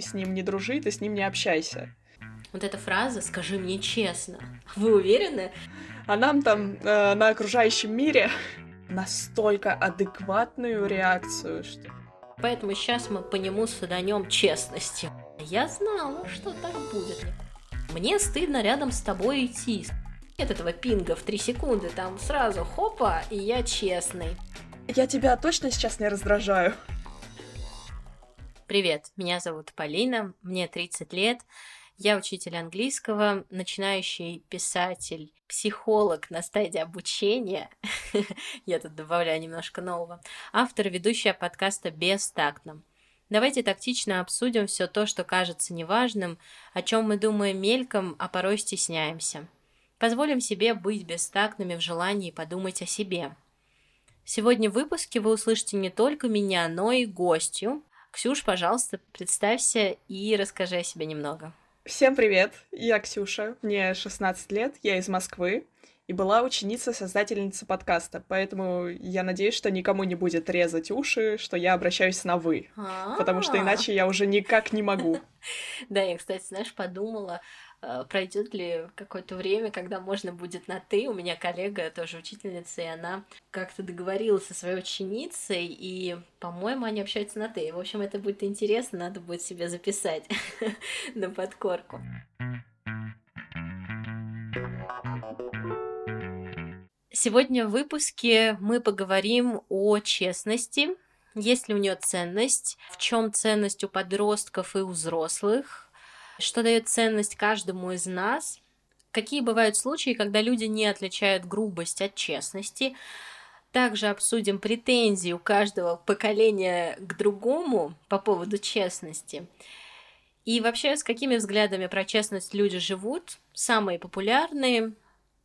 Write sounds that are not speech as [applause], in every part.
ты с ним не дружи, ты с ним не общайся. Вот эта фраза «скажи мне честно». Вы уверены? А нам там э, на окружающем мире настолько адекватную реакцию, что... Поэтому сейчас мы по нему саданем честностью. Я знала, что так будет. Мне стыдно рядом с тобой идти. Нет этого пинга в три секунды, там сразу хопа, и я честный. Я тебя точно сейчас не раздражаю? Привет, меня зовут Полина, мне 30 лет, я учитель английского, начинающий писатель, психолог на стадии обучения. [laughs] Я тут добавляю немножко нового. Автор и ведущая подкаста «Бестактно». Давайте тактично обсудим все то, что кажется неважным, о чем мы думаем мельком, а порой стесняемся. Позволим себе быть бестактными в желании подумать о себе. Сегодня в выпуске вы услышите не только меня, но и гостью. Ксюш, пожалуйста, представься и расскажи о себе немного. Всем привет, я Ксюша, мне 16 лет, я из Москвы и была ученица создательницы подкаста, поэтому я надеюсь, что никому не будет резать уши, что я обращаюсь на «вы», потому что иначе я уже никак не могу. [laughs] Да, я, кстати, знаешь, подумала, пройдет ли какое-то время, когда можно будет на ты. У меня коллега тоже учительница, и она как-то договорилась со своей ученицей, и, по-моему, они общаются на ты. В общем, это будет интересно, надо будет себе записать [laughs] на подкорку. Сегодня в выпуске мы поговорим о честности, есть ли у нее ценность, в чем ценность у подростков и у взрослых, что дает ценность каждому из нас, какие бывают случаи, когда люди не отличают грубость от честности. Также обсудим претензии у каждого поколения к другому по поводу честности. И вообще, с какими взглядами про честность люди живут, самые популярные,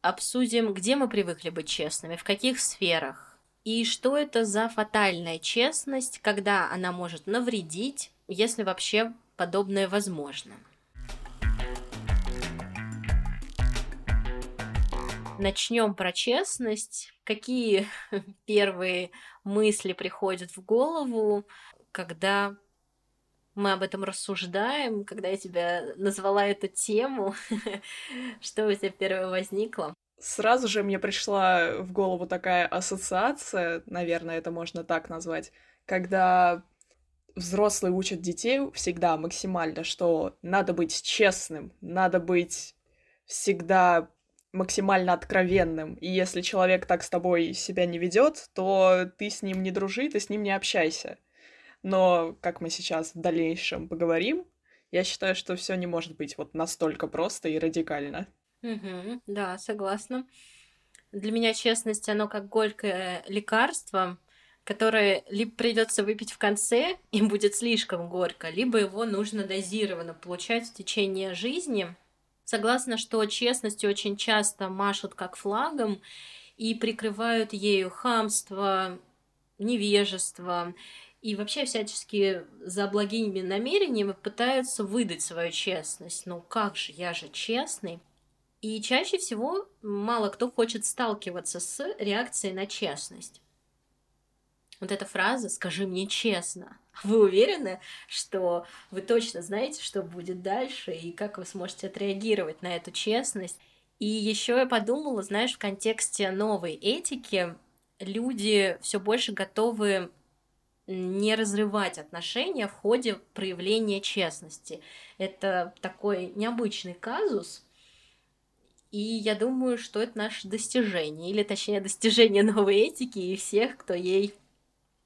обсудим, где мы привыкли быть честными, в каких сферах, и что это за фатальная честность, когда она может навредить, если вообще подобное возможно. Начнем про честность. Какие [laughs] первые мысли приходят в голову, когда мы об этом рассуждаем, когда я тебя назвала эту тему? [laughs] Что у тебя первое возникло? Сразу же мне пришла в голову такая ассоциация, наверное, это можно так назвать, когда взрослые учат детей всегда максимально, что надо быть честным, надо быть всегда максимально откровенным. И если человек так с тобой себя не ведет, то ты с ним не дружи, ты с ним не общайся. Но, как мы сейчас в дальнейшем поговорим, я считаю, что все не может быть вот настолько просто и радикально. Угу, да, согласна. Для меня честность, оно как горькое лекарство, которое либо придется выпить в конце, [laughs] и будет слишком горько, либо его нужно дозированно получать в течение жизни, Согласна, что честностью очень часто машут как флагом и прикрывают ею хамство, невежество и вообще всячески за благими намерениями пытаются выдать свою честность. Ну как же, я же честный. И чаще всего мало кто хочет сталкиваться с реакцией на честность. Вот эта фраза «скажи мне честно», [laughs] вы уверены, что вы точно знаете, что будет дальше и как вы сможете отреагировать на эту честность? И еще я подумала, знаешь, в контексте новой этики люди все больше готовы не разрывать отношения в ходе проявления честности. Это такой необычный казус, и я думаю, что это наше достижение, или точнее [laughs] достижение новой этики и всех, кто ей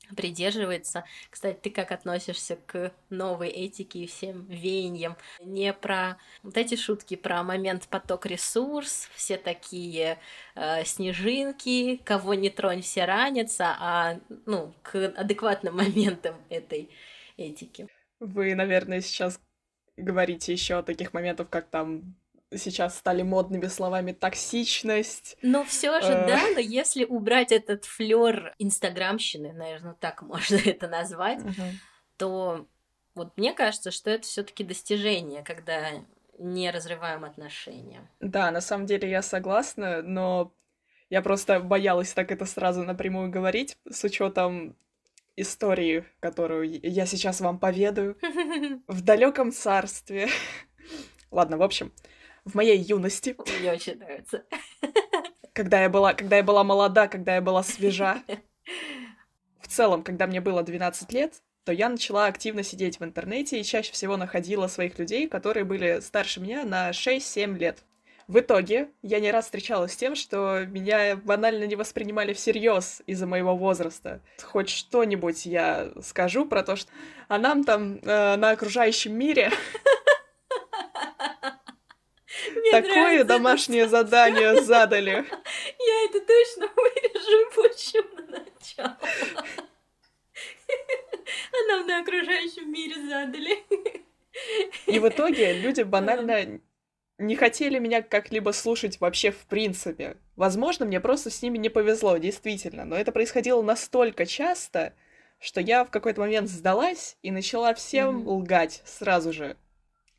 [laughs] придерживается. Кстати, ты как относишься к новой этике и всем веяниям? Не про вот эти шутки про момент поток ресурс, все такие э, снежинки, кого не тронь, все ранятся, а ну, к адекватным [laughs] моментам этой этики. Вы, наверное, сейчас говорите еще о таких моментах, как там сейчас стали модными словами токсичность. Но все же, да, э. но если убрать этот флер инстаграмщины, наверное, так [laughs] можно это назвать, то вот мне кажется, что это все-таки достижение, когда не разрываем отношения. Да, на самом деле я согласна, но я просто боялась так это сразу напрямую говорить, с учетом истории, которую я сейчас вам поведаю. [laughs] В далеком царстве. [laughs] Ладно, в общем, в моей юности. Мне очень нравится. Когда я была, когда я была молода, когда я была свежа. [laughs] В целом, когда мне было 12 лет, то я начала активно сидеть в интернете и чаще всего находила своих людей, которые были старше меня на 6-7 лет. В итоге я не раз встречалась с тем, что меня банально не воспринимали всерьез из-за моего возраста. Хоть что-нибудь я скажу про то, что... А нам там э, на окружающем мире [laughs] [laughs] такое домашнее задание задали. Я это точно вырежу и пущу на начало. А нам на окружающем мире задали. И в итоге люди банально не хотели меня как-либо слушать вообще в принципе. Возможно, мне просто с ними не повезло, действительно, но это происходило настолько часто, что я в какой-то момент сдалась и начала всем mm-hmm. лгать сразу же.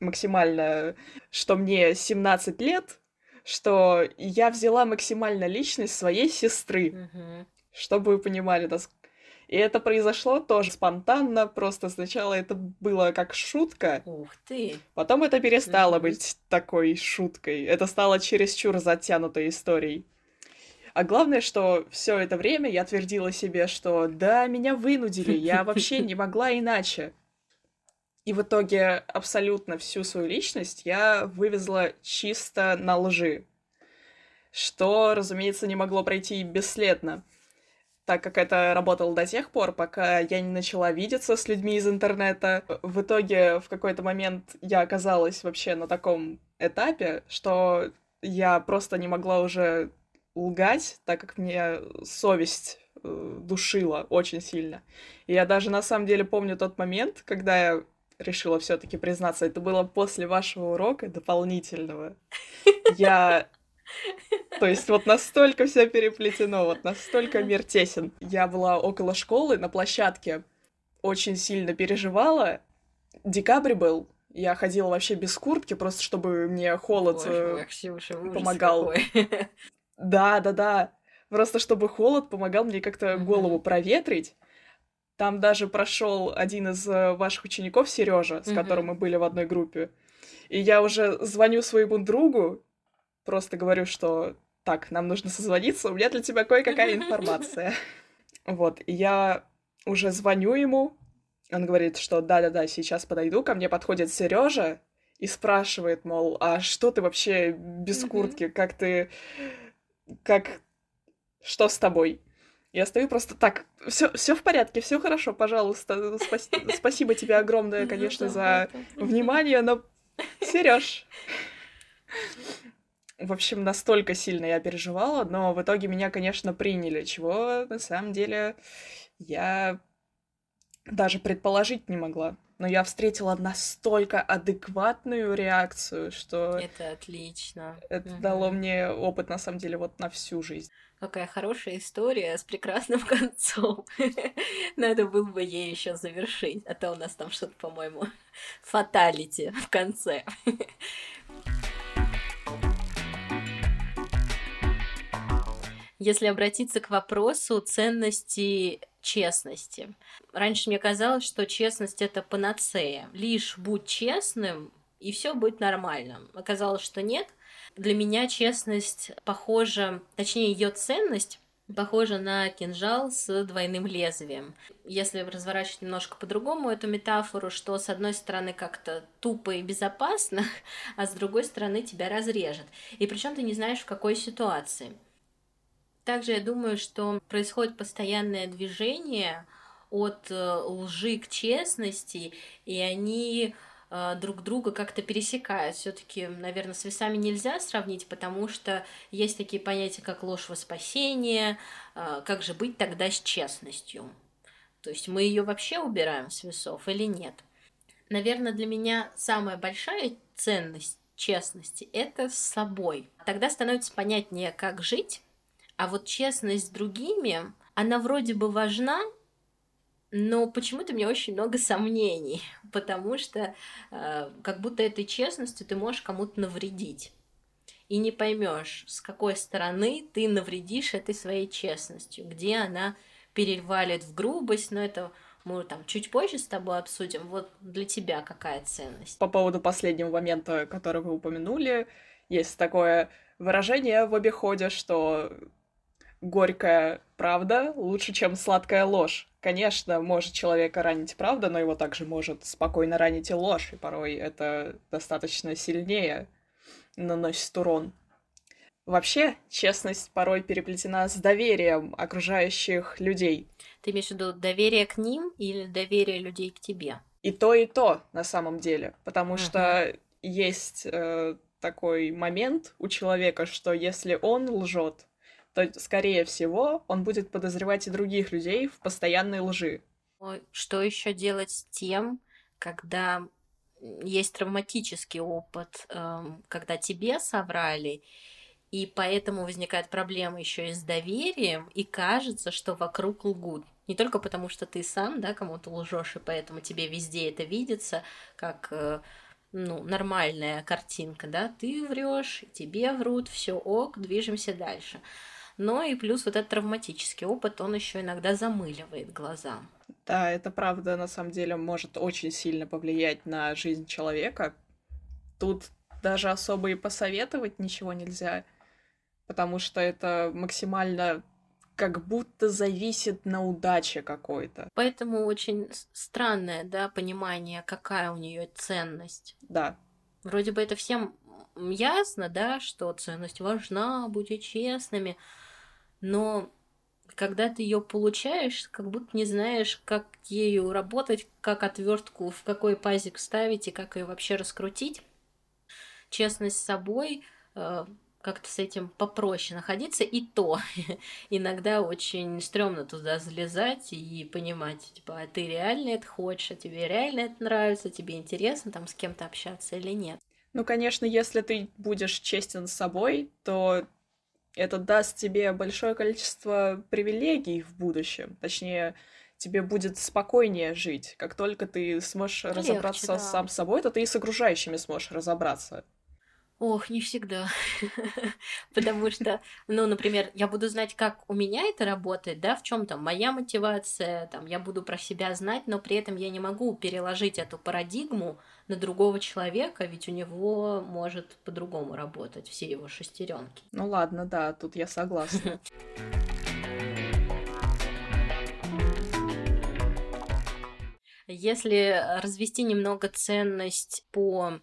Максимально, что мне 17 лет, что я взяла максимально личность своей сестры. Mm-hmm. Чтобы вы понимали, насколько и это произошло тоже спонтанно, просто сначала это было как шутка. Ух ты! Потом это перестало mm-hmm. быть такой шуткой. Это стало чересчур затянутой историей. А главное, что все это время я твердила себе, что да, меня вынудили, я вообще [laughs] не могла иначе. И в итоге абсолютно всю свою личность я вывезла чисто на лжи. Что, разумеется, не могло пройти бесследно так как это работало до тех пор, пока я не начала видеться с людьми из интернета. В итоге в какой-то момент я оказалась вообще на таком этапе, что я просто не могла уже лгать, так как мне совесть э, душила очень сильно. И я даже на самом деле помню тот момент, когда я решила все-таки признаться, это было после вашего урока дополнительного. [laughs] Я то есть вот настолько все переплетено, вот настолько мир тесен. Я была около школы на площадке, очень сильно переживала. Декабрь был, я ходила вообще без куртки, просто чтобы мне холод Боже мой, Ксюша, помогал. Да, да, да. Просто чтобы холод помогал мне как-то голову проветрить. Там даже прошел один из э, ваших учеников, Сережа, с которым мы были в одной группе. И я уже звоню своему другу, просто говорю, что так, нам нужно созвониться, у меня для тебя кое-какая информация. [laughs] Вот, и я уже звоню ему, он говорит, что да-да-да, сейчас подойду, ко мне подходит Сережа и спрашивает, мол, а что ты вообще без куртки, как ты, как, что с тобой? Я стою просто так, все, все в порядке, все хорошо, пожалуйста, спа- [laughs] спасибо тебе огромное, конечно, за внимание, но Сереж, в общем, настолько сильно я переживала, но в итоге меня, конечно, приняли, чего на самом деле я даже предположить не могла. Но я встретила настолько адекватную реакцию, что... Это отлично. Это угу. дало мне опыт, на самом деле, вот на всю жизнь. Какая хорошая история с прекрасным [laughs] концом. Надо было бы ей еще завершить, а то у нас там что-то, по-моему, фаталити в конце. если обратиться к вопросу ценности честности. Раньше мне казалось, что честность это панацея. Лишь будь честным, и все будет нормально. Оказалось, что нет. Для меня честность похожа, точнее, ее ценность похожа на кинжал с двойным лезвием. Если разворачивать немножко по-другому эту метафору, что с одной стороны как-то тупо и безопасно, [laughs] а с другой стороны тебя разрежет. И причем ты не знаешь, в какой ситуации. Также я думаю, что происходит постоянное движение от э, лжи к честности, и они друг друга как-то пересекают. Все-таки, наверное, с весами нельзя сравнить, потому что есть такие понятия, как ложь во спасение, э, как же быть тогда с честностью. То есть мы ее вообще убираем с весов или нет? Наверное, для меня самая большая ценность честности – это с собой. Тогда становится понятнее, как жить, а вот честность с другими, она вроде бы важна, но почему-то мне очень много сомнений, [laughs] потому что э, как будто этой честностью ты можешь кому-то навредить. И не поймешь, с какой стороны ты навредишь этой своей честностью, где она переваливает в грубость, но это мы там чуть позже с тобой обсудим. Вот для тебя какая ценность? По поводу последнего момента, который вы упомянули, есть такое выражение в обиходе, что горькая правда лучше, чем сладкая ложь. Конечно, может человека ранить правда, но его также может спокойно ранить и ложь, и порой это достаточно сильнее наносит урон. Вообще, честность порой переплетена с доверием окружающих людей. Ты имеешь в виду доверие к ним или доверие людей к тебе? И то, и то на самом деле. Потому uh-huh. что есть э, такой момент у человека, что если он лжет, то, скорее всего, он будет подозревать и других людей в постоянной лжи. Что еще делать с тем, когда есть травматический опыт, эм, когда тебе соврали, и поэтому возникает проблема еще и с доверием, и кажется, что вокруг лгут. Не только потому, что ты сам, да, кому-то лжешь, и поэтому тебе везде это видится, как э, ну, нормальная картинка, да, ты врешь, тебе врут, все ок, движемся дальше. Но и плюс вот этот травматический опыт, он еще иногда замыливает глаза. Да, это правда, на самом деле, может очень сильно повлиять на жизнь человека. Тут даже особо и посоветовать ничего нельзя, потому что это максимально как будто зависит на удаче какой-то. Поэтому очень странное, да, понимание, какая у нее ценность. Да. Вроде бы это всем ясно, да, что ценность важна, будьте честными, но когда ты ее получаешь, как будто не знаешь, как ею работать, как отвертку в какой пазик ставить и как ее вообще раскрутить. Честность с собой, э, как-то с этим попроще находиться, и то [laughs] иногда очень стрёмно туда залезать и понимать, типа, а ты реально это хочешь, а тебе реально это нравится, тебе интересно там с кем-то общаться или нет. Ну, конечно, если ты будешь честен с собой, то это даст тебе большое количество привилегий в будущем. Точнее, тебе будет спокойнее жить. Как только ты сможешь Легче, разобраться да. сам с собой, то ты и с окружающими сможешь разобраться. Ох, не всегда. [laughs] Потому что, ну, например, я буду знать, как у меня это работает, да, в чем там моя мотивация, там, я буду про себя знать, но при этом я не могу переложить эту парадигму на другого человека, ведь у него может по-другому работать все его шестеренки. Ну ладно, да, тут я согласна. [laughs] Если развести немного ценность по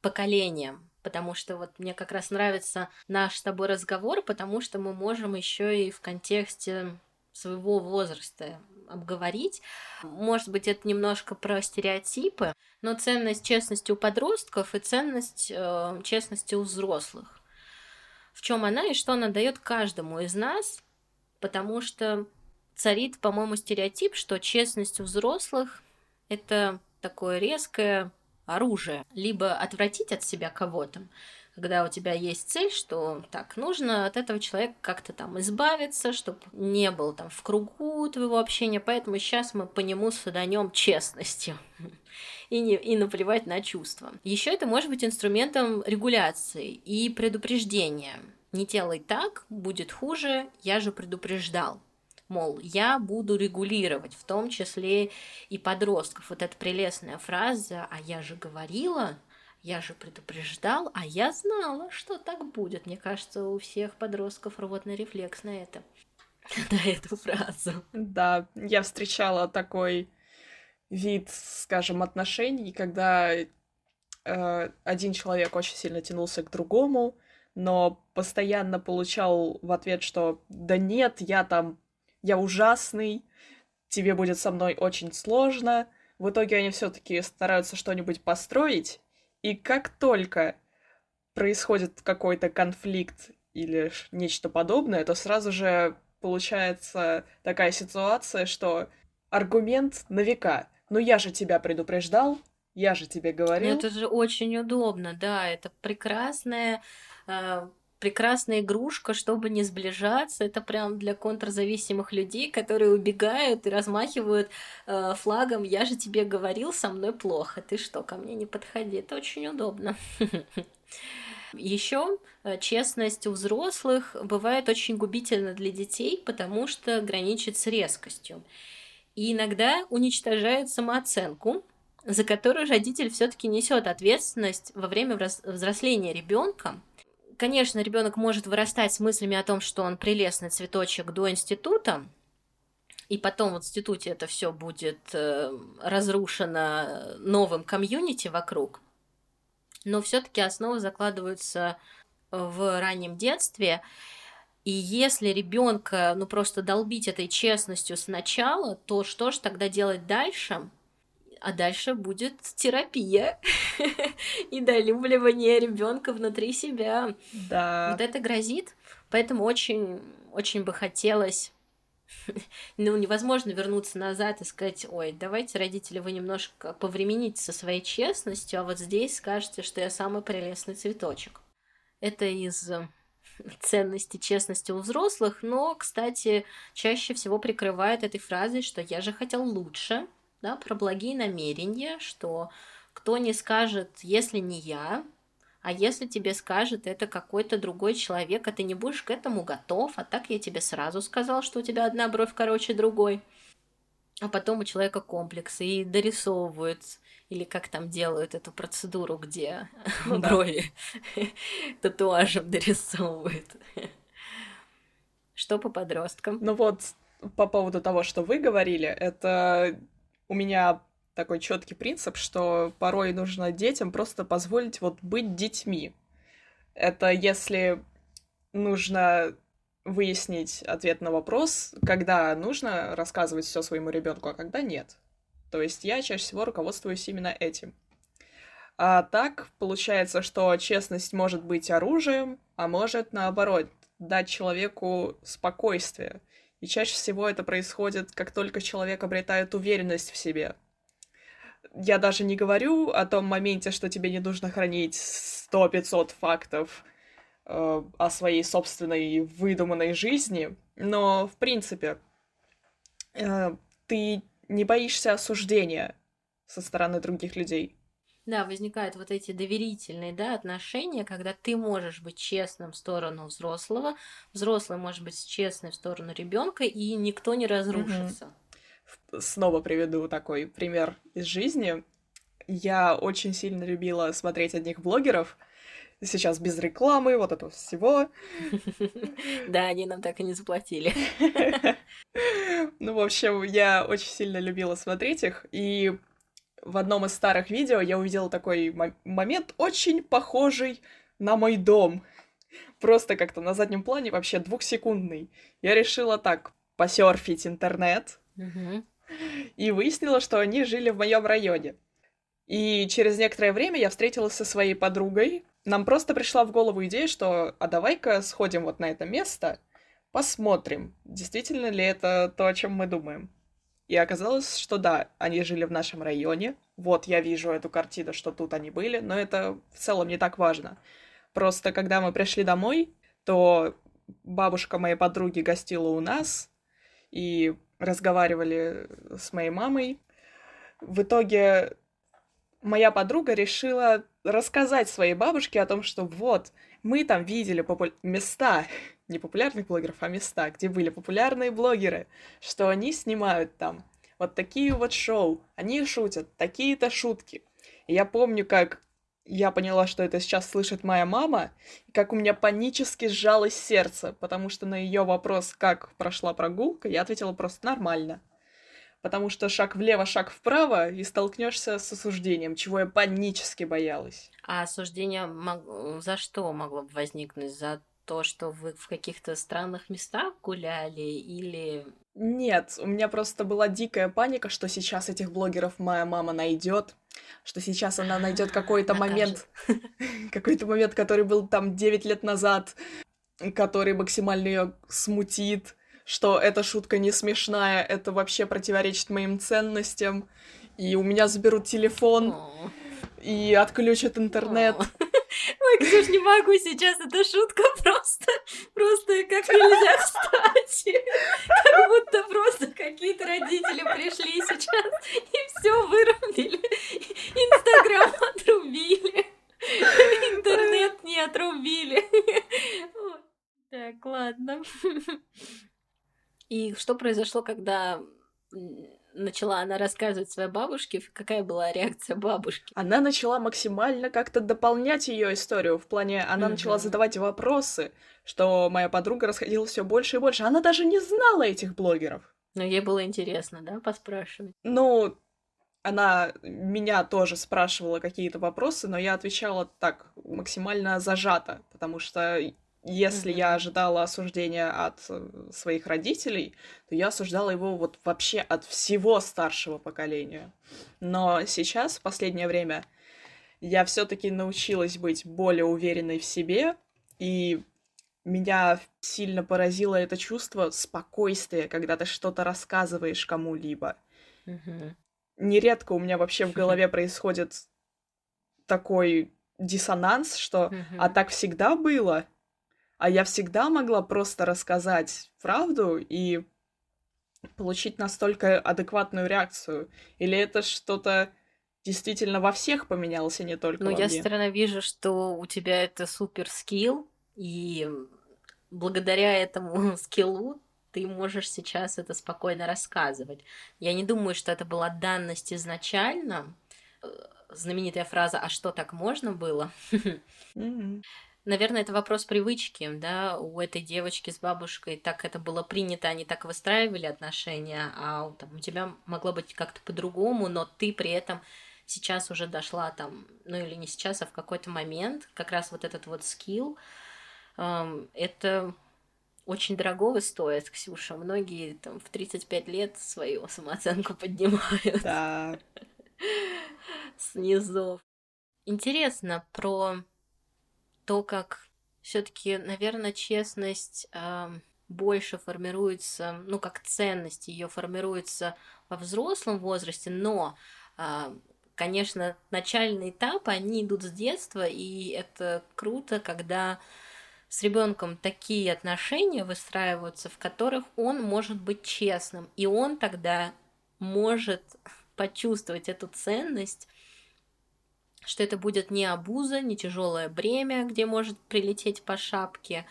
поколениям, потому что вот мне как раз нравится наш с тобой разговор, потому что мы можем еще и в контексте своего возраста обговорить. Может быть, это немножко про стереотипы, но ценность честности у подростков и ценность э, честности у взрослых. В чем она и что она дает каждому из нас, потому что царит, по-моему, стереотип, что честность у взрослых это такое резкое оружие, либо отвратить от себя кого-то, когда у тебя есть цель, что так, нужно от этого человека как-то там избавиться, чтобы не был там в кругу твоего общения, поэтому сейчас мы по нему саданем честностью [laughs] и, не, и наплевать на чувства. Еще это может быть инструментом регуляции и предупреждения. Не делай так, будет хуже, я же предупреждал. Мол, я буду регулировать, в том числе и подростков. Вот эта прелестная фраза «а я же говорила», я же предупреждал, а я знала, что так будет. Мне кажется, у всех подростков рвотный рефлекс на это. [laughs] На эту фразу. Да, я встречала такой вид, скажем, отношений, когда э, один человек очень сильно тянулся к другому, но постоянно получал в ответ, что да нет, я там, я ужасный, тебе будет со мной очень сложно. В итоге они все-таки стараются что-нибудь построить, и как только происходит какой-то конфликт или нечто подобное, то сразу же получается такая ситуация, что аргумент на века. Ну я же тебя предупреждал, я же тебе говорил. Это же очень удобно, да, это прекрасная прекрасная игрушка, чтобы не сближаться. Это прям для контрзависимых людей, которые убегают и размахивают э, флагом «Я же тебе говорил, со мной плохо, ты что, ко мне не подходи». Это очень удобно. [laughs] Еще э, честность у взрослых бывает очень губительна для детей, потому что граничит с резкостью. И иногда уничтожает самооценку, за которую родитель все-таки несет ответственность во время взросления ребенка. Конечно, ребенок может вырастать с мыслями о том, что он прелестный цветочек до института, и потом в институте это все будет э, разрушено новым комьюнити вокруг. Но все-таки основы закладываются в раннем детстве. И если ребенка ну просто долбить этой честностью сначала, то что же тогда делать дальше? А дальше будет терапия [laughs] и долюбливание ребенка внутри себя. Да. Вот это грозит. Поэтому очень, очень бы хотелось [laughs] ну, невозможно вернуться назад и сказать, ой, давайте, родители, вы немножко повремените со своей честностью, а вот здесь скажете, что я самый прелестный цветочек. Это из э, [laughs] ценности честности у взрослых, но, кстати, чаще всего прикрывает этой фразой, что я же хотел лучше, да, про благие намерения, что кто не скажет, если не я, а если тебе скажет это какой-то другой человек, а ты не будешь к этому готов, а так я тебе сразу сказал, что у тебя одна бровь короче другой. А потом у человека комплексы и дорисовывают, или как там делают эту процедуру, где ну, брови [laughs] татуажем дорисовывают. Что по подросткам? Ну вот, по поводу того, что вы говорили, это у меня такой четкий принцип, что порой нужно детям просто позволить вот быть детьми. Это если нужно выяснить ответ на вопрос, когда нужно рассказывать все своему ребенку, а когда нет. То есть я чаще всего руководствуюсь именно этим. А так получается, что честность может быть оружием, а может наоборот дать человеку спокойствие. И чаще всего это происходит, как только человек обретает уверенность в себе я даже не говорю о том моменте, что тебе не нужно хранить 100-500 фактов э, о своей собственной выдуманной жизни, но, в принципе, э, ты не боишься осуждения со стороны других людей. Да, возникают вот эти доверительные да, отношения, когда ты можешь быть честным в сторону взрослого, взрослый может быть честным в сторону ребенка, и никто не разрушится. Снова приведу такой пример из жизни. Я очень сильно любила смотреть одних блогеров. Сейчас без рекламы, вот этого всего. [laughs] Да, они нам так и не заплатили. [laughs] Ну, в общем, я очень сильно любила смотреть их, и в одном из старых видео я увидела такой момент, очень похожий на мой дом. Просто как-то на заднем плане, вообще двухсекундный. Я решила так, посерфить интернет, и выяснила, что они жили в моем районе. И через некоторое время я встретилась со своей подругой. Нам просто пришла в голову идея, что а давай-ка сходим вот на это место, посмотрим, действительно ли это то, о чем мы думаем. И оказалось, что да, они жили в нашем районе. Вот я вижу эту картину, что тут они были, но это в целом не так важно. Просто когда мы пришли домой, то бабушка моей подруги гостила у нас, и разговаривали с моей мамой. В итоге моя подруга решила рассказать своей бабушке о том, что вот, мы там видели попу... места, не популярных блогеров, а места, где были популярные блогеры, что они снимают там вот такие вот шоу, они шутят такие-то шутки. И я помню, как я поняла, что это сейчас слышит моя мама, и как у меня панически сжалось сердце, потому что на ее вопрос, как прошла прогулка, я ответила просто нормально. Потому что шаг влево, шаг вправо, и столкнешься с осуждением, чего я панически боялась. А осуждение мог... за что могло бы возникнуть? За то, что вы в каких-то странных местах гуляли или... Нет, у меня просто была дикая паника, что сейчас этих блогеров моя мама найдет, что сейчас она найдет [laughs] какой-то момент, [laughs] какой-то момент, который был там 9 лет назад, который максимально ее смутит, что эта шутка не смешная, это вообще противоречит моим ценностям, и у меня заберут телефон и отключат интернет. [laughs] Ксюш, не могу сейчас, это шутка [laughs] просто, просто как нельзя [laughs] кстати. Как будто просто какие-то родители пришли сейчас и все вырубили. Инстаграм отрубили. Интернет не отрубили. Так, ладно. И что произошло, когда начала она рассказывать своей бабушке, какая была реакция бабушки? Она начала максимально как-то дополнять ее историю. В плане, она mm-hmm. начала задавать вопросы, что моя подруга расходила все больше и больше. Она даже не знала этих блогеров. Но ей было интересно, да, поспрашивать? Ну, она меня тоже спрашивала какие-то вопросы, но я отвечала так максимально зажато, потому что если mm-hmm. я ожидала осуждения от э, своих родителей, то я осуждала его вот вообще от всего старшего поколения. Но сейчас, в последнее время, я все-таки научилась быть более уверенной в себе, и меня сильно поразило это чувство спокойствия, когда ты что-то рассказываешь кому-либо. Mm-hmm. Нередко у меня вообще в [laughs] голове происходит такой диссонанс, что mm-hmm. а так всегда было, а я всегда могла просто рассказать правду и получить настолько адекватную реакцию? Или это что-то действительно во всех поменялось, а не только ну, я мне? стороны вижу, что у тебя это супер скилл, и благодаря этому [laughs] скиллу ты можешь сейчас это спокойно рассказывать. Я не думаю, что это была данность изначально. Э, знаменитая фраза «А что, так можно было?» [laughs] mm-hmm. Наверное, это вопрос привычки, да, у этой девочки с бабушкой так это было принято, они так выстраивали отношения, а там, у тебя могло быть как-то по-другому, но ты при этом сейчас уже дошла там, ну или не сейчас, а в какой-то момент, как раз вот этот вот скилл, эм, это очень дорогого стоит, Ксюша. Многие там в 35 лет свою самооценку поднимают. Да. С низов. Интересно про то, как все-таки, наверное, честность э, больше формируется, ну, как ценность ее формируется во взрослом возрасте, но, э, конечно, начальные этапы, они идут с детства, и это круто, когда с ребенком такие отношения выстраиваются, в которых он может быть честным, и он тогда может [laughs] почувствовать эту ценность что это будет не обуза, не тяжелое бремя, где может прилететь по шапке,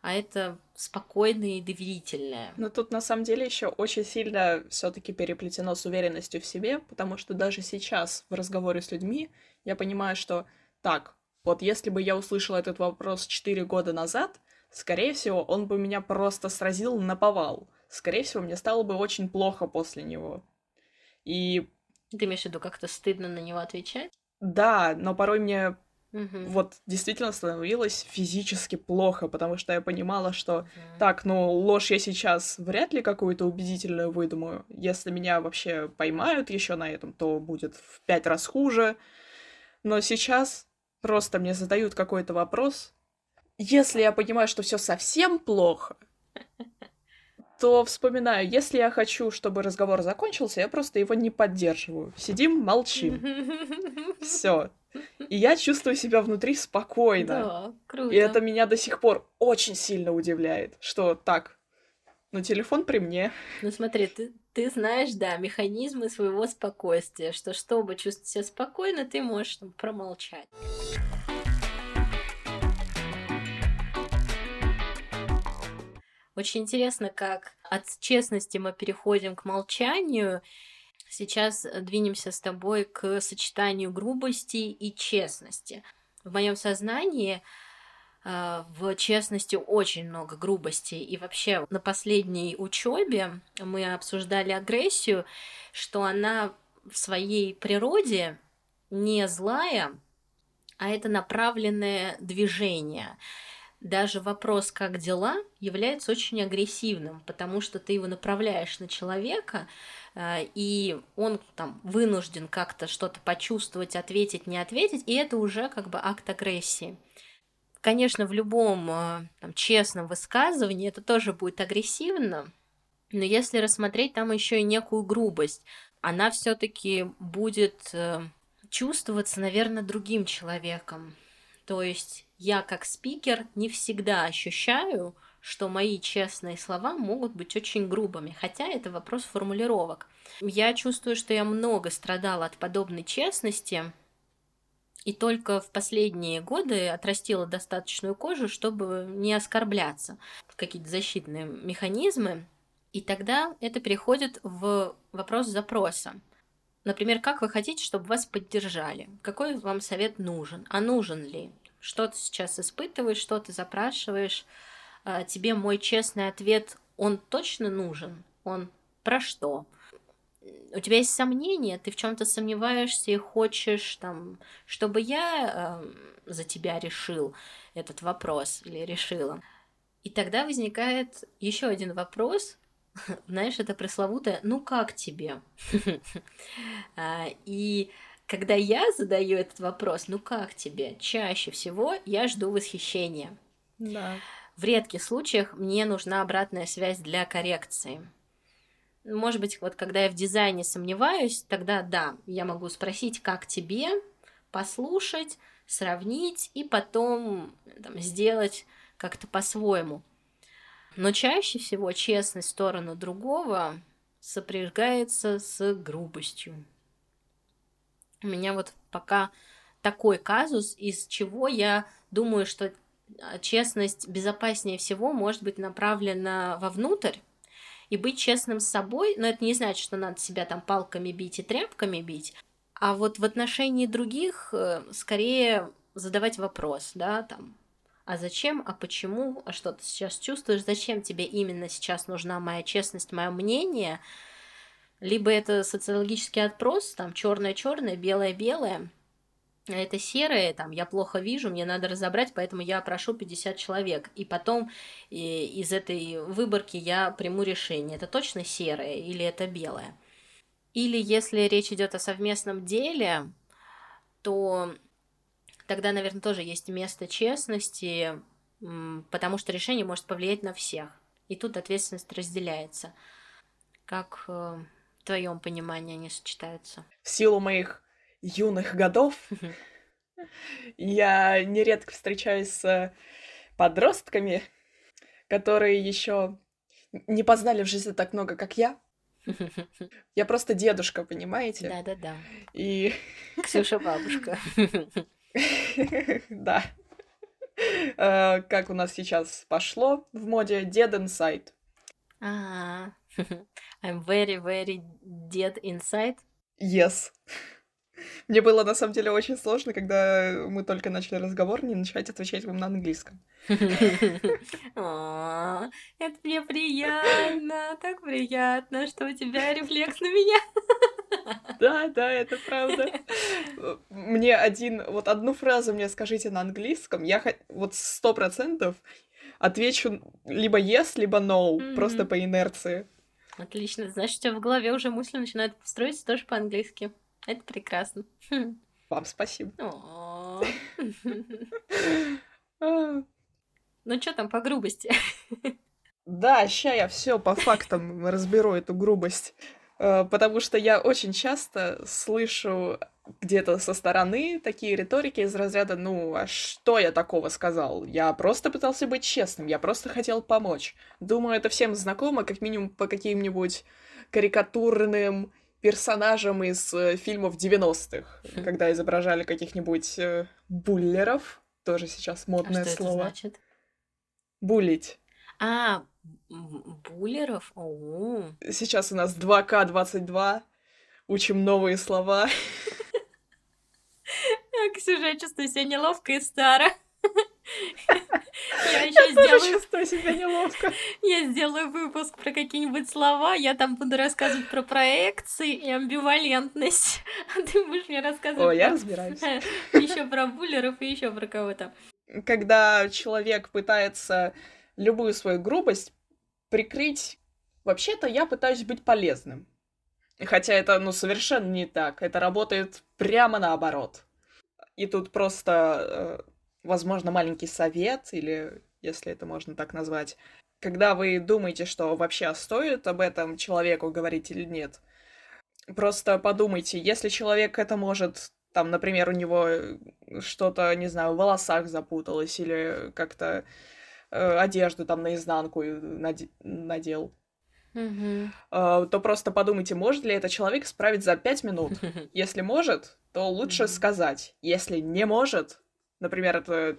а это спокойное и доверительное. Но тут на самом деле еще очень сильно все-таки переплетено с уверенностью в себе, потому что даже сейчас в разговоре с людьми я понимаю, что так, вот если бы я услышала этот вопрос 4 года назад, скорее всего, он бы меня просто сразил на повал. Скорее всего, мне стало бы очень плохо после него. И... Ты имеешь в виду, как-то стыдно на него отвечать? Да, но порой мне Угу. вот действительно становилось физически плохо, потому что я понимала, что Угу. так, ну, ложь я сейчас вряд ли какую-то убедительную выдумаю. Если меня вообще поймают еще на этом, то будет в пять раз хуже. Но сейчас просто мне задают какой-то вопрос. Если я понимаю, что все совсем плохо, то вспоминаю, если я хочу, чтобы разговор закончился, я просто его не поддерживаю. Сидим, молчим. [laughs] Все. И я чувствую себя внутри спокойно. Да, круто. И это меня до сих пор очень сильно удивляет, что так, ну телефон при мне. Ну смотри, ты, ты знаешь, да, механизмы своего спокойствия, что чтобы чувствовать себя спокойно, ты можешь там, промолчать. Очень интересно, как от честности мы переходим к молчанию. Сейчас двинемся с тобой к сочетанию грубости и честности. В моем сознании э, в честности очень много грубости. И вообще на последней учебе мы обсуждали агрессию, что она в своей природе не злая, а это направленное движение даже вопрос «как дела» является очень агрессивным, потому что ты его направляешь на человека, э, и он там вынужден как-то что-то почувствовать, ответить, не ответить, и это уже как бы акт агрессии. Конечно, в любом э, там, честном высказывании это тоже будет агрессивно, но если рассмотреть там еще и некую грубость, она все-таки будет э, чувствоваться, наверное, другим человеком. То есть я как спикер не всегда ощущаю, что мои честные слова могут быть очень грубыми, хотя это вопрос формулировок. Я чувствую, что я много страдала от подобной честности, и только в последние годы отрастила достаточную кожу, чтобы не оскорбляться. Какие-то защитные механизмы И тогда это переходит в вопрос запроса. Например, как вы хотите, чтобы вас поддержали? Какой вам совет нужен? А нужен ли? Что ты сейчас испытываешь, что ты запрашиваешь? А, тебе мой честный ответ, он точно нужен? Он про что? у тебя есть сомнения, ты в чем-то сомневаешься и хочешь, там, чтобы я э, за тебя решил этот вопрос или решила. И тогда возникает еще один вопрос, [laughs] знаешь, это пресловутое «ну как тебе?». [laughs] А, и когда я задаю этот вопрос «ну как тебе?», чаще всего я жду восхищения. Да. В редких случаях мне нужна обратная связь для коррекции. Может быть, вот когда я в дизайне сомневаюсь, тогда да, я могу спросить, как тебе, послушать, сравнить и потом там, сделать как-то по-своему. Но чаще всего честность в сторону другого сопрягается с грубостью. У меня вот пока такой казус, из чего я думаю, что честность безопаснее всего может быть направлена вовнутрь, и быть честным с собой, но это не значит, что надо себя там палками бить и тряпками бить, а вот в отношении других э, скорее задавать вопрос, да, там, а зачем, а почему, а что ты сейчас чувствуешь, зачем тебе именно сейчас нужна моя честность, мое мнение, либо это социологический отпрос, там черное-черное, белое-белое, это серое, там, я плохо вижу, мне надо разобрать, поэтому я прошу 50 человек. И потом и, из этой выборки я приму решение, это точно серое или это белое. Или если речь идет о совместном деле, то тогда, наверное, тоже есть место честности, потому что решение может повлиять на всех. И тут ответственность разделяется. Как э, в твоем понимании они сочетаются? В силу моих юных годов я нередко встречаюсь с подростками, которые еще не познали в жизни так много, как я. [laughs] Я просто дедушка, понимаете? Да-да-да. И... [laughs] Ксюша бабушка. [laughs] Да. Э, как у нас сейчас пошло в моде Dead Inside. А, [laughs] I'm very, very dead inside. Yes. [laughs] Мне было на самом деле очень сложно, когда мы только начали разговор, не начать отвечать вам на английском. [laughs] Это мне приятно, так приятно, что у тебя рефлекс на меня. Да, да, это правда. Мне один, вот одну фразу мне скажите на английском, я вот сто процентов отвечу либо yes, либо no, просто по инерции. Отлично, значит, у тебя в голове уже мысли начинают строиться тоже по-английски. Это прекрасно. Вам спасибо. [laughs] Ну что там по грубости? Да, ща я все по фактам разберу эту грубость. Э, потому что я очень часто слышу где-то со стороны такие риторики из разряда «Ну, а что я такого сказал? Я просто пытался быть честным, я просто хотел помочь». Думаю, это всем знакомо, как минимум по каким-нибудь карикатурным персонажам из э, фильмов 90-х, mm-hmm. когда изображали каких-нибудь э, буллеров, тоже сейчас модное а что слово. Это значит? Булить. А, буллеров? О. Сейчас у нас 2К22, учим новые слова. [laughs] Ксюша, я чувствую себя неловко и старо. Я еще сделаю... чувствую себя неловко. Я сделаю выпуск про какие-нибудь слова, я там буду рассказывать про проекции и амбивалентность. А ты будешь мне рассказывать... О, я разбираюсь. [laughs] Еще про буллеров и еще про кого-то. Когда человек пытается любую свою грубость прикрыть... Вообще-то я пытаюсь быть полезным. Хотя это, ну, совершенно не так. Это работает прямо наоборот. И тут просто э, возможно, маленький совет, или если это можно так назвать, когда вы думаете, что вообще стоит об этом человеку говорить или нет, просто подумайте, если человек это может, там, например, у него что-то, не знаю, в волосах запуталось или как-то э, одежду там наизнанку наде- надел, Uh, то просто подумайте, может ли этот человек справить за пять минут. [laughs] Если может, то лучше сказать. Если не может, Например, это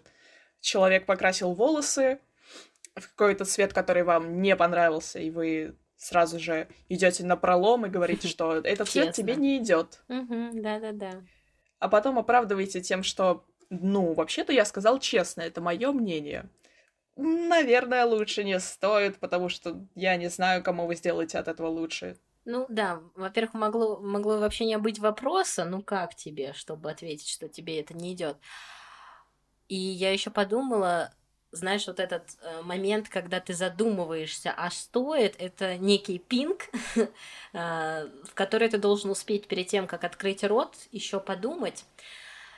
человек покрасил волосы в какой-то цвет, который вам не понравился, и вы сразу же идете на пролом и говорите, [laughs] что этот цвет тебе не идет. Да-да-да. А потом оправдываете тем, что, ну, вообще-то я сказал честно, это мое мнение. Наверное, лучше не стоит, потому что я не знаю, кому вы сделаете от этого лучше. Ну да, во-первых, могло, могло вообще не быть вопроса, ну как тебе, чтобы ответить, что тебе это не идет. И я еще подумала, знаешь, вот этот э, момент, когда ты задумываешься, а стоит, это некий пинг, [laughs] э, в который ты должен успеть перед тем, как открыть рот, еще подумать.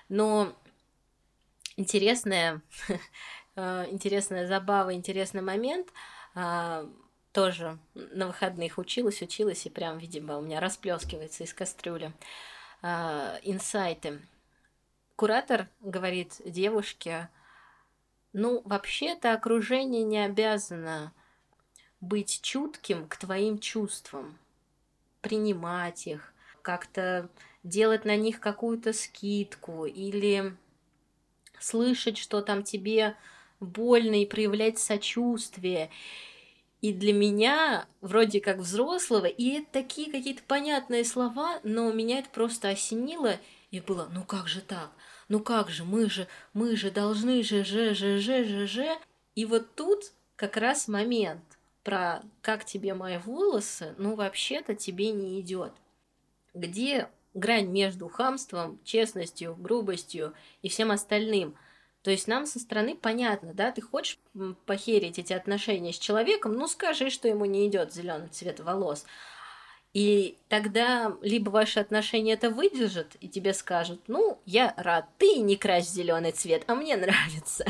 Но интересная, э, [laughs] интересная забава, интересный момент. Э, тоже на выходных училась, училась, и прям, видимо, у меня расплескивается из кастрюли э, инсайты. Куратор говорит девушке, ну, вообще-то окружение не обязано быть чутким к твоим чувствам, принимать их, как-то делать на них какую-то скидку или слышать, что там тебе больно и проявлять сочувствие. И для меня, вроде как взрослого, и это такие какие-то понятные слова, но меня это просто осенило, и было, ну как же так? ну как же, мы же, мы же должны же, же, же, же, же, же. И вот тут как раз момент про как тебе мои волосы, ну вообще-то тебе не идет. Где грань между хамством, честностью, грубостью и всем остальным? То есть нам со стороны понятно, да, ты хочешь похерить эти отношения с человеком, ну скажи, что ему не идет зеленый цвет волос. И тогда либо ваши отношения это выдержат, и тебе скажут, ну, я рад, ты не крась зеленый цвет, а мне [laughs] нравится.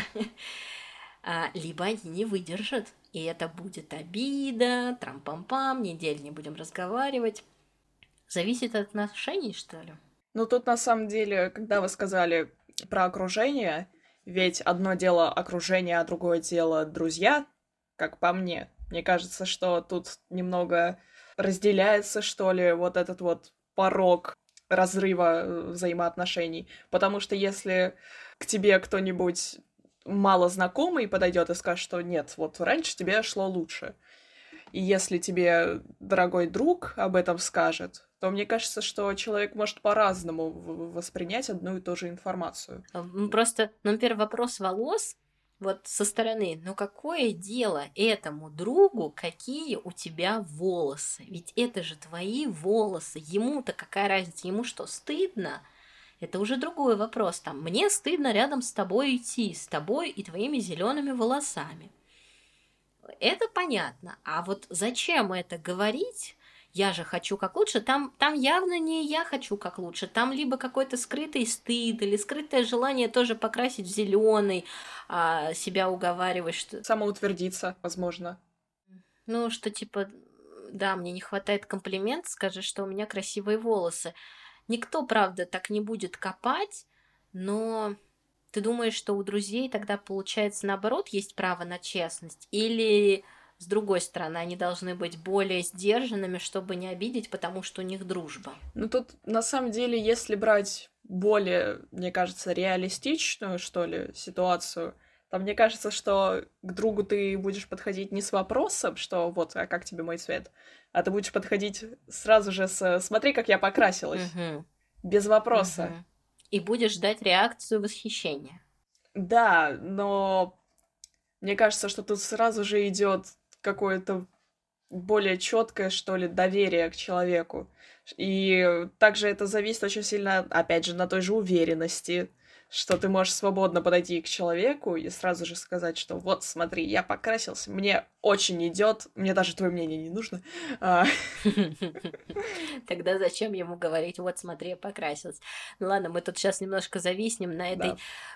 А, либо они не выдержат, и это будет обида, трам-пам-пам, неделю не будем разговаривать. Зависит от отношений, что ли? Ну, тут на самом деле, когда вы сказали про окружение, ведь одно дело окружение, а другое дело друзья, как по мне. Мне кажется, что тут немного разделяется, что ли, вот этот вот порог разрыва э, взаимоотношений. Потому что если к тебе кто-нибудь мало знакомый подойдет и скажет, что нет, вот раньше тебе шло лучше. И если тебе дорогой друг об этом скажет, то мне кажется, что человек может по-разному воспринять одну и ту же информацию. Просто, ну, например, вопрос волос вот со стороны, ну какое дело этому другу, какие у тебя волосы? Ведь это же твои волосы. Ему-то какая разница? Ему что, стыдно? Это уже другой вопрос. Там, мне стыдно рядом с тобой идти, с тобой и твоими зелеными волосами. Это понятно. А вот зачем это говорить? я же хочу как лучше, там, там явно не я хочу как лучше, там либо какой-то скрытый стыд или скрытое желание тоже покрасить в зеленый, а, себя уговаривать, что... Самоутвердиться, возможно. Ну, что типа, да, мне не хватает комплимент, скажи, что у меня красивые волосы. Никто, правда, так не будет копать, но ты думаешь, что у друзей тогда получается наоборот есть право на честность? Или с другой стороны, они должны быть более сдержанными, чтобы не обидеть, потому что у них дружба. Ну тут, на самом деле, если брать более, мне кажется, реалистичную, что ли, ситуацию, то мне кажется, что к другу ты будешь подходить не с вопросом, что вот, а как тебе мой цвет, а ты будешь подходить сразу же с «смотри, как я покрасилась», угу. без вопроса. Угу. И будешь ждать реакцию восхищения. Да, но мне кажется, что тут сразу же идет какое-то более четкое, что ли, доверие к человеку. И также это зависит очень сильно, опять же, на той же уверенности, что ты можешь свободно подойти к человеку и сразу же сказать, что вот, смотри, я покрасился, мне очень идет, мне даже твое мнение не нужно. А. [laughs] Тогда зачем ему говорить, вот, смотри, я покрасилась. Ну ладно, мы тут сейчас немножко зависнем на этой,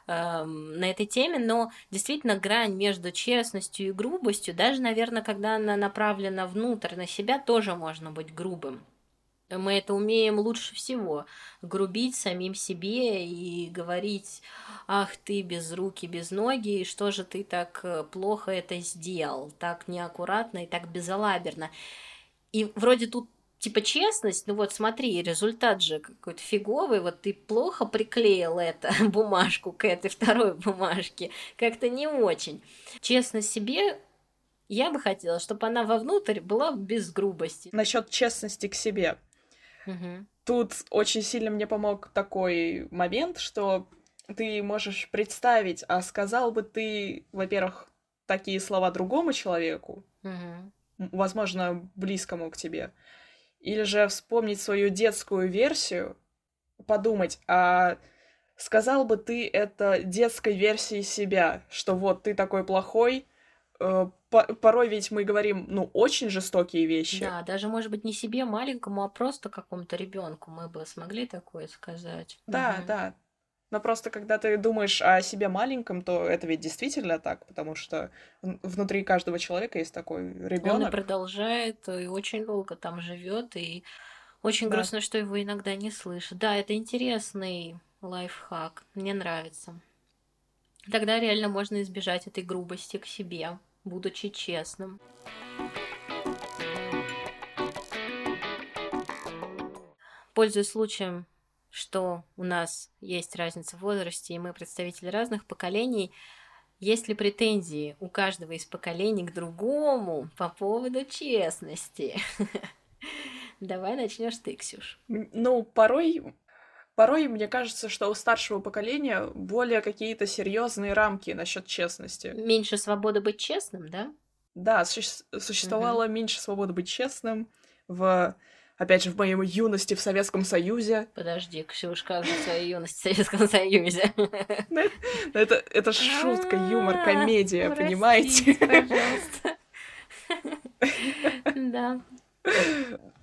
да. эм, на этой теме, но действительно грань между честностью и грубостью, даже, наверное, когда она направлена внутрь на себя, тоже можно быть грубым. Мы это умеем лучше всего. Грубить самим себе и говорить, ах ты без руки, без ноги, и что же ты так э, плохо это сделал, так неаккуратно и так безалаберно. И вроде тут типа честность, ну вот смотри, результат же какой-то фиговый, вот ты плохо приклеил это [laughs] бумажку к этой второй бумажке, как-то не очень. Честно себе Я бы хотела, чтобы она вовнутрь была без грубости. Насчет честности к себе. Угу. Тут очень сильно мне помог такой момент, что ты можешь представить, а сказал бы ты, во-первых, такие слова другому человеку, Угу. возможно, близкому к тебе, или же вспомнить свою детскую версию, подумать, а сказал бы ты это детской версии себя, что вот ты такой плохой, порой ведь мы говорим, ну, очень жестокие вещи. Да, даже, может быть, не себе маленькому, а просто какому-то ребенку мы бы смогли такое сказать. Да, Мгм. да. Но просто когда ты думаешь о себе маленьком, то это ведь действительно так, потому что внутри каждого человека есть такой Он и ребенок. продолжает, и очень долго там живет, и очень Да. грустно, что его иногда не слышат. Да, это интересный лайфхак, мне нравится. Тогда реально можно избежать этой грубости к себе, будучи честным. Пользуясь случаем, что у нас есть разница в возрасте, и мы представители разных поколений, есть ли претензии у каждого из поколений к другому по поводу честности? [laughs] Давай начнешь ты, Ксюш. Ну, порой, порой мне кажется, что у старшего поколения более какие-то серьезные рамки насчет честности. Меньше свободы быть честным, да? Да, суще- существовало меньше свободы быть честным в, опять же, в моей юности в Советском Союзе. Подожди, Ксюш, как же твоя юность в Советском Союзе? Это, это шутка, юмор, А, комедия, понимаете? [laughs] Да.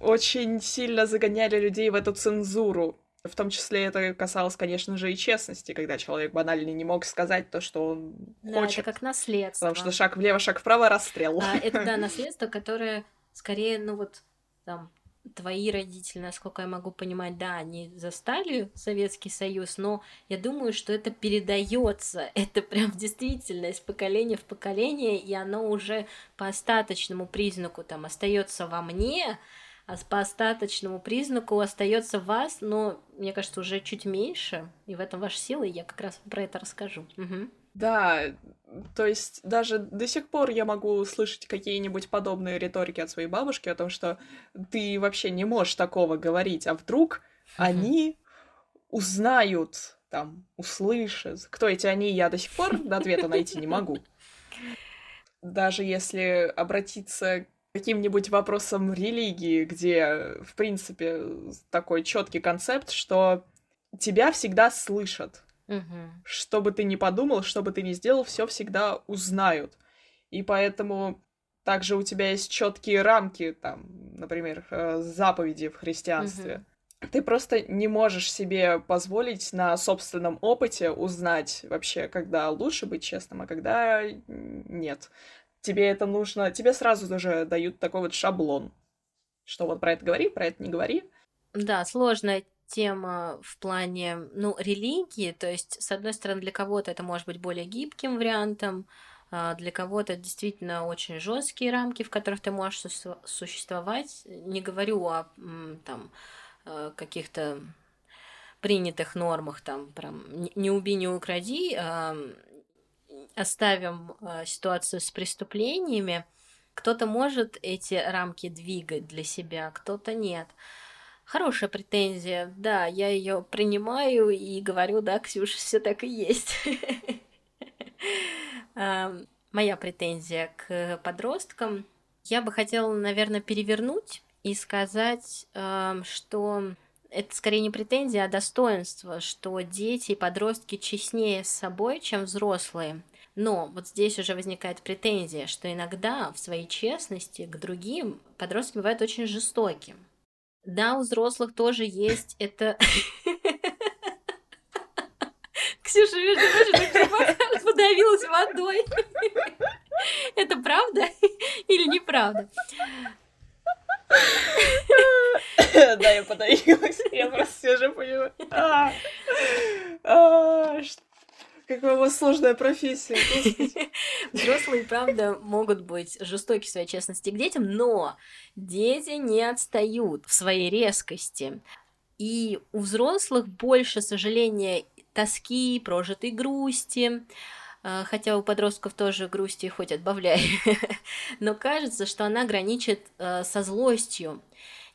очень сильно загоняли людей в эту цензуру. В том числе это касалось, конечно же, и честности, когда человек банально не мог сказать то, что он Да, это хочет. как наследство. Потому что шаг влево, шаг вправо, расстрел. А, это, да, [laughs] наследство, которое скорее, ну вот, там, твои родители, насколько я могу понимать, да, они застали Советский Союз, но я думаю, что это передается, [laughs] это прям действительно из поколения в поколение, и оно уже по остаточному признаку там остается во мне, а по остаточному признаку остается вас, но мне кажется, уже чуть меньше, и в этом ваша сила, и я как раз про это расскажу. Мгм. Да, то есть даже до сих пор я могу слышать какие-нибудь подобные риторики от своей бабушки о том, что ты вообще не можешь такого говорить, а вдруг они узнают, там, услышат. Кто эти они, я до сих пор до ответа найти не могу. [laughs] Даже если обратиться к каким-нибудь вопросам религии, где, в принципе, такой четкий концепт, что тебя всегда слышат. Мгм. Что бы ты ни подумал, что бы ты ни сделал, все всегда узнают. И поэтому также у тебя есть четкие рамки, там, например, э, заповеди в христианстве. Ты просто не можешь себе позволить на собственном опыте узнать вообще, когда лучше быть честным, а когда нет. Тебе это нужно... Тебе сразу же дают такой вот шаблон, что вот про это говори, про это не говори. Да, сложная тема в плане, ну, религии. То есть, с одной стороны, для кого-то это может быть более гибким вариантом, а для кого-то действительно очень жесткие рамки, в которых ты можешь существо- существовать. Не говорю о там э, каких-то принятых нормах, там, прям не- не убей, не укради, а, оставим а, ситуацию с преступлениями. Кто-то может эти рамки двигать для себя, кто-то нет. Хорошая претензия, да, я ее принимаю и говорю, да, Ксюша, все так и есть. А, [laughs] Моя претензия к подросткам. Я бы хотела, наверное, перевернуть и сказать, ам, что это скорее не претензия, а достоинство, что дети и подростки честнее с собой, чем взрослые. Но вот здесь уже возникает претензия, что иногда в своей честности к другим подростки бывают очень жестоки. Да, у взрослых тоже есть это... [laughs] Ксюша, между прочим, подавилась водой. [laughs] Это правда или неправда? Да, я подавилась. Я просто сижу, понимаю. А, а, Какая у вас сложная профессия. [laughs] Взрослые, правда, могут быть жестоки в своей честности к детям, но дети не отстают в своей резкости. И у взрослых больше сожаления, тоски, прожитой грусти, а, хотя у подростков тоже грусти хоть отбавляй, [laughs] но кажется, что она граничит э, со злостью,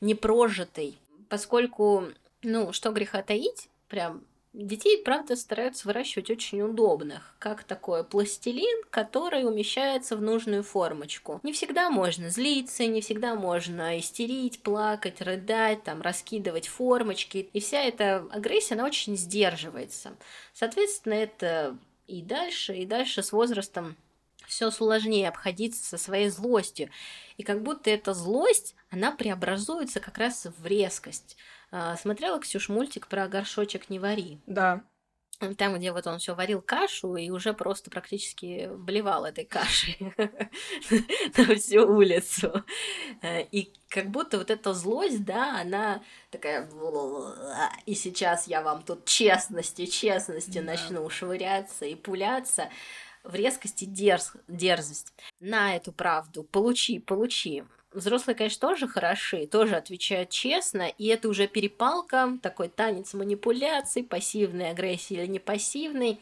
непрожитой, поскольку, ну, что греха таить, прям Детей, правда, стараются выращивать очень удобных, как такой пластилин, который умещается в нужную формочку. Не всегда можно злиться, не всегда можно истерить, плакать, рыдать, там, раскидывать формочки. И вся эта агрессия, она очень сдерживается. Соответственно, это и дальше, и дальше с возрастом все сложнее обходиться со своей злостью. И как будто эта злость, она преобразуется как раз в резкость. А, смотрела, Ксюш, мультик про горшочек «Не вари»? Да. Там, где вот он все варил кашу и уже просто практически блевал этой кашей [laughs] на всю улицу. И как будто вот эта злость, да, она такая... И сейчас я вам тут честности, честности да. начну швыряться и пуляться в резкости дерз... дерзость. На эту правду, получи, получи. Взрослые, конечно, тоже хороши, тоже отвечают честно, и это уже перепалка, такой танец манипуляций, пассивной агрессии или не пассивной.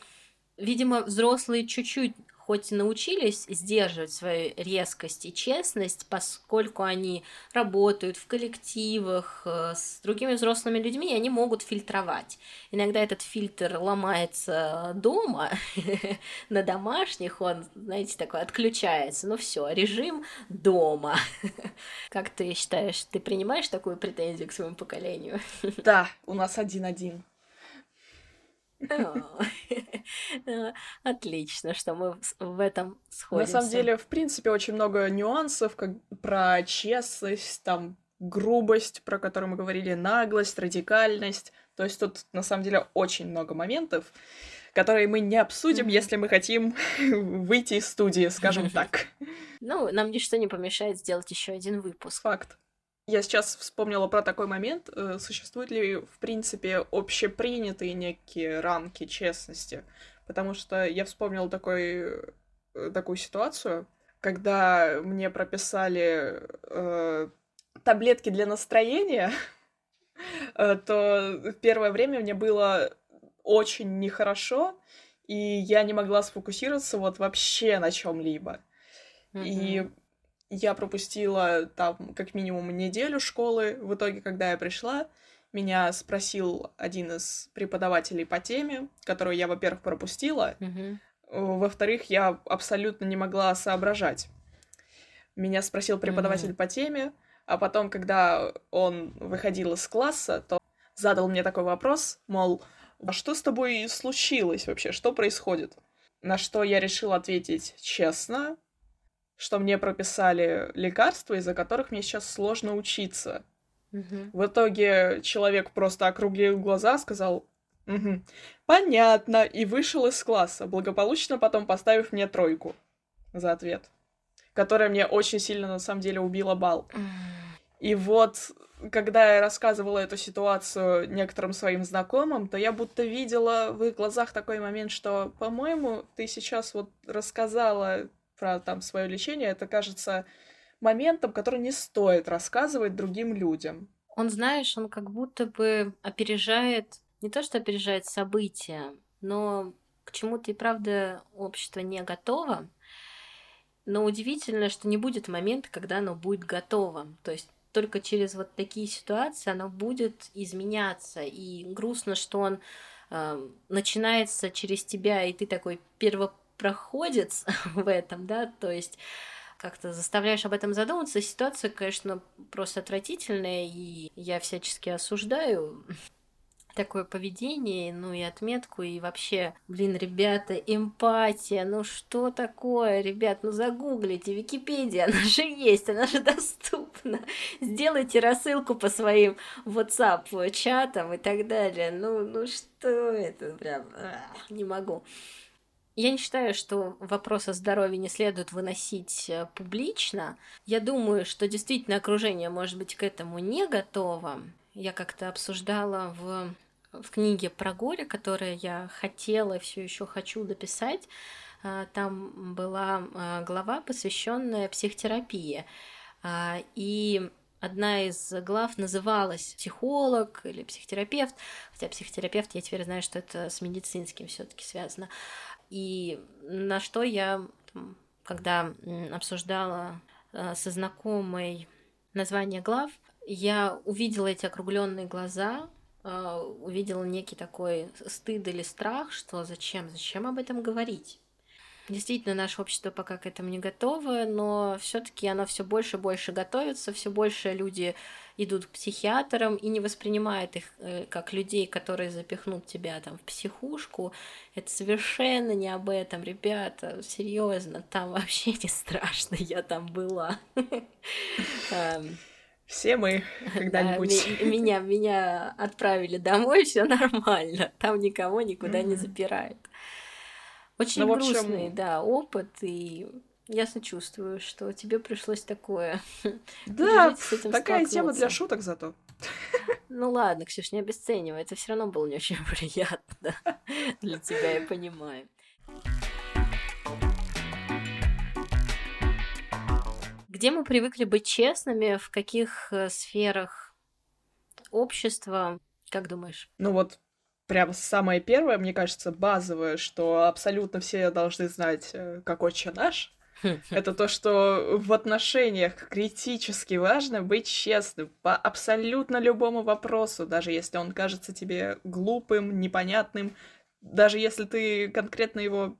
Видимо, взрослые чуть-чуть хоть и научились сдерживать свою резкость и честность, поскольку они работают в коллективах э, с другими взрослыми людьми, и они могут фильтровать. Иногда этот фильтр ломается дома, [laughs] на домашних он, знаете, такой отключается. Ну все, режим дома. [laughs] Как ты считаешь, ты принимаешь такую претензию к своему поколению? [laughs] Да, у нас один-один. [laughs] Отлично, что мы в этом сходимся. На самом деле, в принципе, очень много нюансов как про честность, там, грубость, про которую мы говорили, наглость, радикальность. То есть тут, на самом деле, очень много моментов, которые мы не обсудим, mm-hmm. если мы хотим [laughs] выйти из студии, скажем [laughs] так. Ну, нам ничто не помешает сделать еще один выпуск. Факт. Я сейчас вспомнила про такой момент. Э, существуют ли, в принципе, общепринятые некие рамки честности? Потому что я вспомнила такой, э, такую ситуацию, когда мне прописали э, таблетки для настроения, [laughs] э, то первое время мне было очень нехорошо, и я не могла сфокусироваться вот вообще на чем-либо. Mm-hmm. И я пропустила там как минимум неделю школы. В итоге, когда я пришла, меня спросил один из преподавателей по теме, которую я, во-первых, пропустила, mm-hmm. во-вторых, я абсолютно не могла соображать. Меня спросил преподаватель mm-hmm. по теме, а потом, когда он выходил из класса, то задал мне такой вопрос, мол, а что с тобой случилось вообще, что происходит? На что я решила ответить честно, что мне прописали лекарства, из-за которых мне сейчас сложно учиться. Угу. В итоге человек просто округлил глаза, сказал угу, «Понятно», и вышел из класса, благополучно потом поставив мне тройку за ответ, которая мне очень сильно, на самом деле, убила бал. И вот, когда я рассказывала эту ситуацию некоторым своим знакомым, то я будто видела в их глазах такой момент, что, по-моему, ты сейчас вот рассказала про там свое лечение, это кажется моментом, который не стоит рассказывать другим людям. Он, знаешь, он как будто бы опережает, не то что опережает события, но к чему-то и правда общество не готово. Но удивительно, что не будет момента, когда оно будет готово. То есть только через вот такие ситуации оно будет изменяться. И грустно, что он э, начинается через тебя, и ты такой перво проходец [laughs] в этом, да, то есть как-то заставляешь об этом задуматься. Ситуация, конечно, просто отвратительная, и я всячески осуждаю [laughs] такое поведение, ну и отметку, и вообще, блин, ребята, эмпатия, ну что такое, ребят, ну загуглите, Википедия, [laughs] она же есть, она же доступна. Сделайте рассылку по своим WhatsApp чатам и так далее. Ну, ну что это, прям, не могу. Я не считаю, что вопрос о здоровье не следует выносить э, публично. Я думаю, что действительно окружение, может быть, к этому не готово. Я как-то обсуждала в, в книге про горе, которую я хотела и все еще хочу дописать. Э, там была э, глава, посвященная психотерапии. И одна из глав называлась психолог или психотерапевт, хотя психотерапевт, я теперь знаю, что это с медицинским все таки связано. И на что я, когда обсуждала э, со знакомой название глав, я увидела эти округленные глаза, э, увидела некий такой стыд или страх, что зачем, зачем об этом говорить. Действительно, наше общество пока к этому не готово, но все-таки оно все больше и больше готовится, все больше люди идут к психиатрам и не воспринимают их э, как людей, которые запихнут тебя там в психушку. Это совершенно не об этом, ребята, серьезно, там [laughs] вообще не страшно, я там была. [laughs] Все мы [laughs] когда-нибудь. Меня, меня отправили домой, все нормально. Там никого никуда не запирают. Очень ну, общем... грустный, да, опыт, и я сочувствую, что тебе пришлось такое. [laughs] Да, такая тема для шуток зато. [laughs] Ну ладно, Ксюш, не обесценивай, это все равно было не очень [laughs] приятно для тебя, я понимаю. Где мы привыкли быть честными, в каких э, сферах общества, как думаешь? Ну вот прям самое первое, мне кажется, базовое, что абсолютно все должны знать, э, какой че наш. [laughs] Это то, что в отношениях критически важно быть честным по абсолютно любому вопросу, даже если он кажется тебе глупым, непонятным, даже если ты конкретно его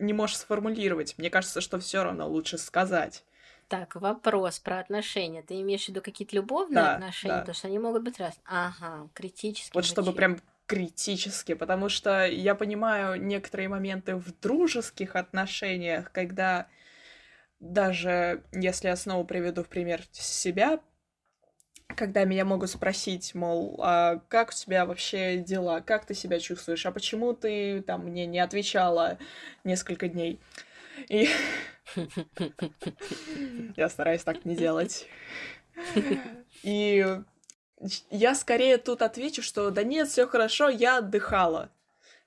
не можешь сформулировать. Мне кажется, что все равно лучше сказать. Так, вопрос про отношения. Ты имеешь в виду какие-то любовные да, отношения? Да. Потому что они могут быть раз. Ага, критически. Вот чтобы прям критически, потому что я понимаю некоторые моменты в дружеских отношениях, когда даже если я снова приведу в пример себя, когда меня могут спросить, мол, а как у тебя вообще дела, как ты себя чувствуешь, а почему ты там мне не отвечала несколько дней. И [laughs] я стараюсь так не делать. [laughs] И я скорее тут отвечу, что да нет, все хорошо, я отдыхала.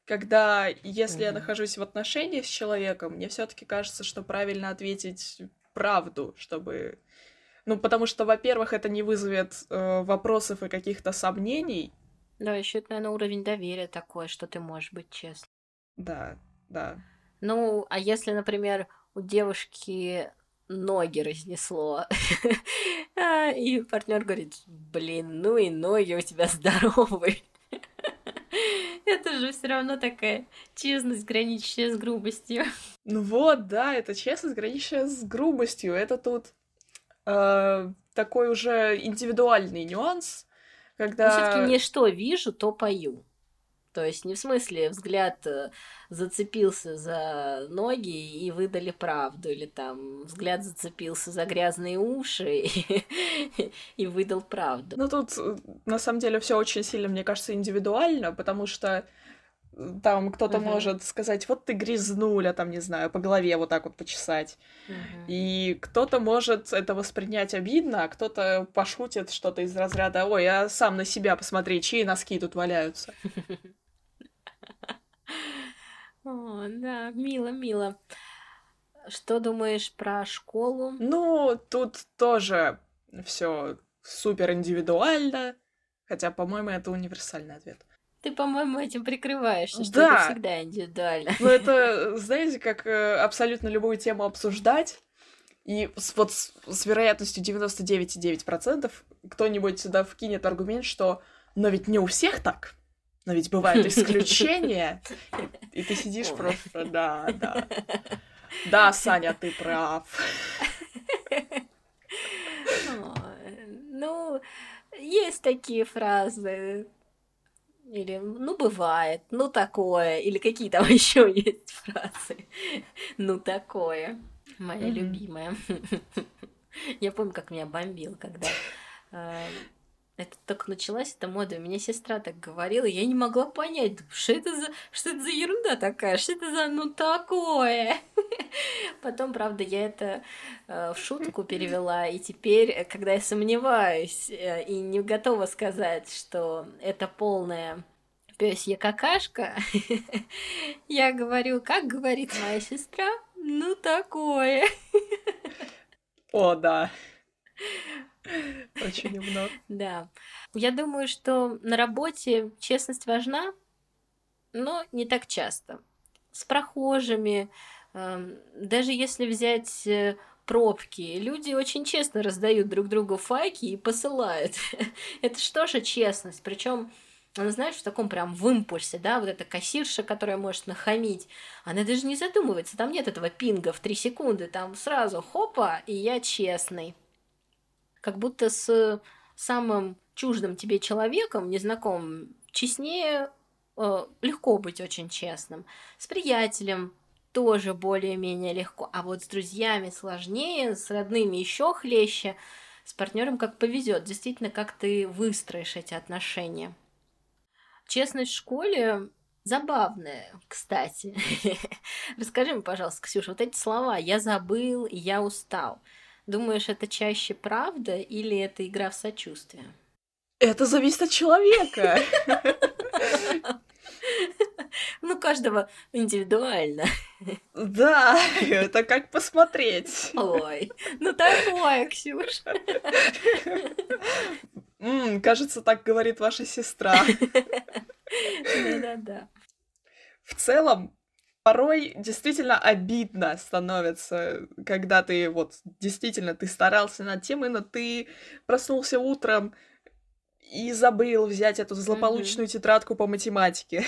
Когда, если mm-hmm. я нахожусь в отношениях с человеком, мне все-таки кажется, что правильно ответить правду, чтобы. Ну, потому что, во-первых, это не вызовет э, вопросов и каких-то сомнений. Да, еще это, наверное, уровень доверия такой, что ты можешь быть честным. Да, да. Ну, а если, например, у девушки ноги разнесло. [laughs] А, и партнер говорит, блин, ну и ноги у тебя [laughs] здоровые. [laughs] Это же все равно такая честность, граничащая с грубостью. Ну вот, да, это честность, граничащая с грубостью. Это тут э, такой уже индивидуальный нюанс, когда... все-таки не что вижу, то пою. То есть не в смысле взгляд э, зацепился за ноги и выдали правду, или там взгляд зацепился за грязные уши и, [laughs] и выдал правду. Ну тут э, на самом деле все очень сильно, мне кажется, индивидуально, потому что там кто-то uh-huh. может сказать, вот ты грязнуля, там, не знаю, по голове вот так вот почесать. Uh-huh. И кто-то может это воспринять обидно, а кто-то пошутит что-то из разряда, ой, а сам на себя посмотри, чьи носки тут валяются. [laughs] О, да, мило, мило. Что думаешь про школу? Ну, тут тоже все супер индивидуально, хотя, по-моему, это универсальный ответ. Ты, по-моему, этим прикрываешься, что да. это всегда индивидуально. Ну, [laughs] это, знаете, как э, абсолютно любую тему обсуждать, и с, вот с, с вероятностью 99,9% кто-нибудь сюда вкинет аргумент, что «но ведь не у всех так». Но ведь бывают [laughs] исключения, и ты сидишь просто, да, да. Да, Саня, ты прав. Ну, есть такие фразы. Или, ну, бывает, ну, такое. Или какие там [laughs] еще есть фразы. Ну, такое. Моя любимая. [laughs] Я помню, как меня бомбил, когда э, это только началась эта мода. У меня сестра так говорила, я не могла понять, что это за, что это за ерунда такая, что это за ну такое. [laughs] Потом, правда, я это э, в шутку перевела, и теперь, когда я сомневаюсь э, и не готова сказать, что это полная пёсья какашка, [laughs] я говорю, как говорит моя сестра, ну такое. О, да. [laughs] Очень умно. Да. Я думаю, что на работе честность важна, но не так часто. С прохожими, эм, даже если взять э, пробки, люди очень честно раздают друг другу файки и посылают. [laughs] Это что же честность? Причем она, знаешь, в таком прям в импульсе, да, вот эта кассирша, которая может нахамить, она даже не задумывается, там нет этого пинга в три секунды, там сразу хопа, и я честный. Как будто с самым чуждым тебе человеком, незнакомым, честнее э, легко быть очень честным. С приятелем тоже более-менее легко, а вот с друзьями сложнее, с родными еще хлеще, с партнером как повезет, действительно, как ты выстроишь эти отношения. Честность в школе забавная, кстати. [laughs] Расскажи мне, пожалуйста, Ксюша, вот эти слова «я забыл» «я устал». Думаешь, это чаще правда или это игра в сочувствие? Это зависит от человека. [laughs] Ну, каждого индивидуально. Да, это как посмотреть. Ой, ну такое, Ксюша. М, кажется, так говорит ваша сестра. [laughs] Да-да-да. В целом, порой действительно обидно становится, когда ты вот действительно ты старался над тем, но ты проснулся утром и забыл взять эту злополучную тетрадку по математике.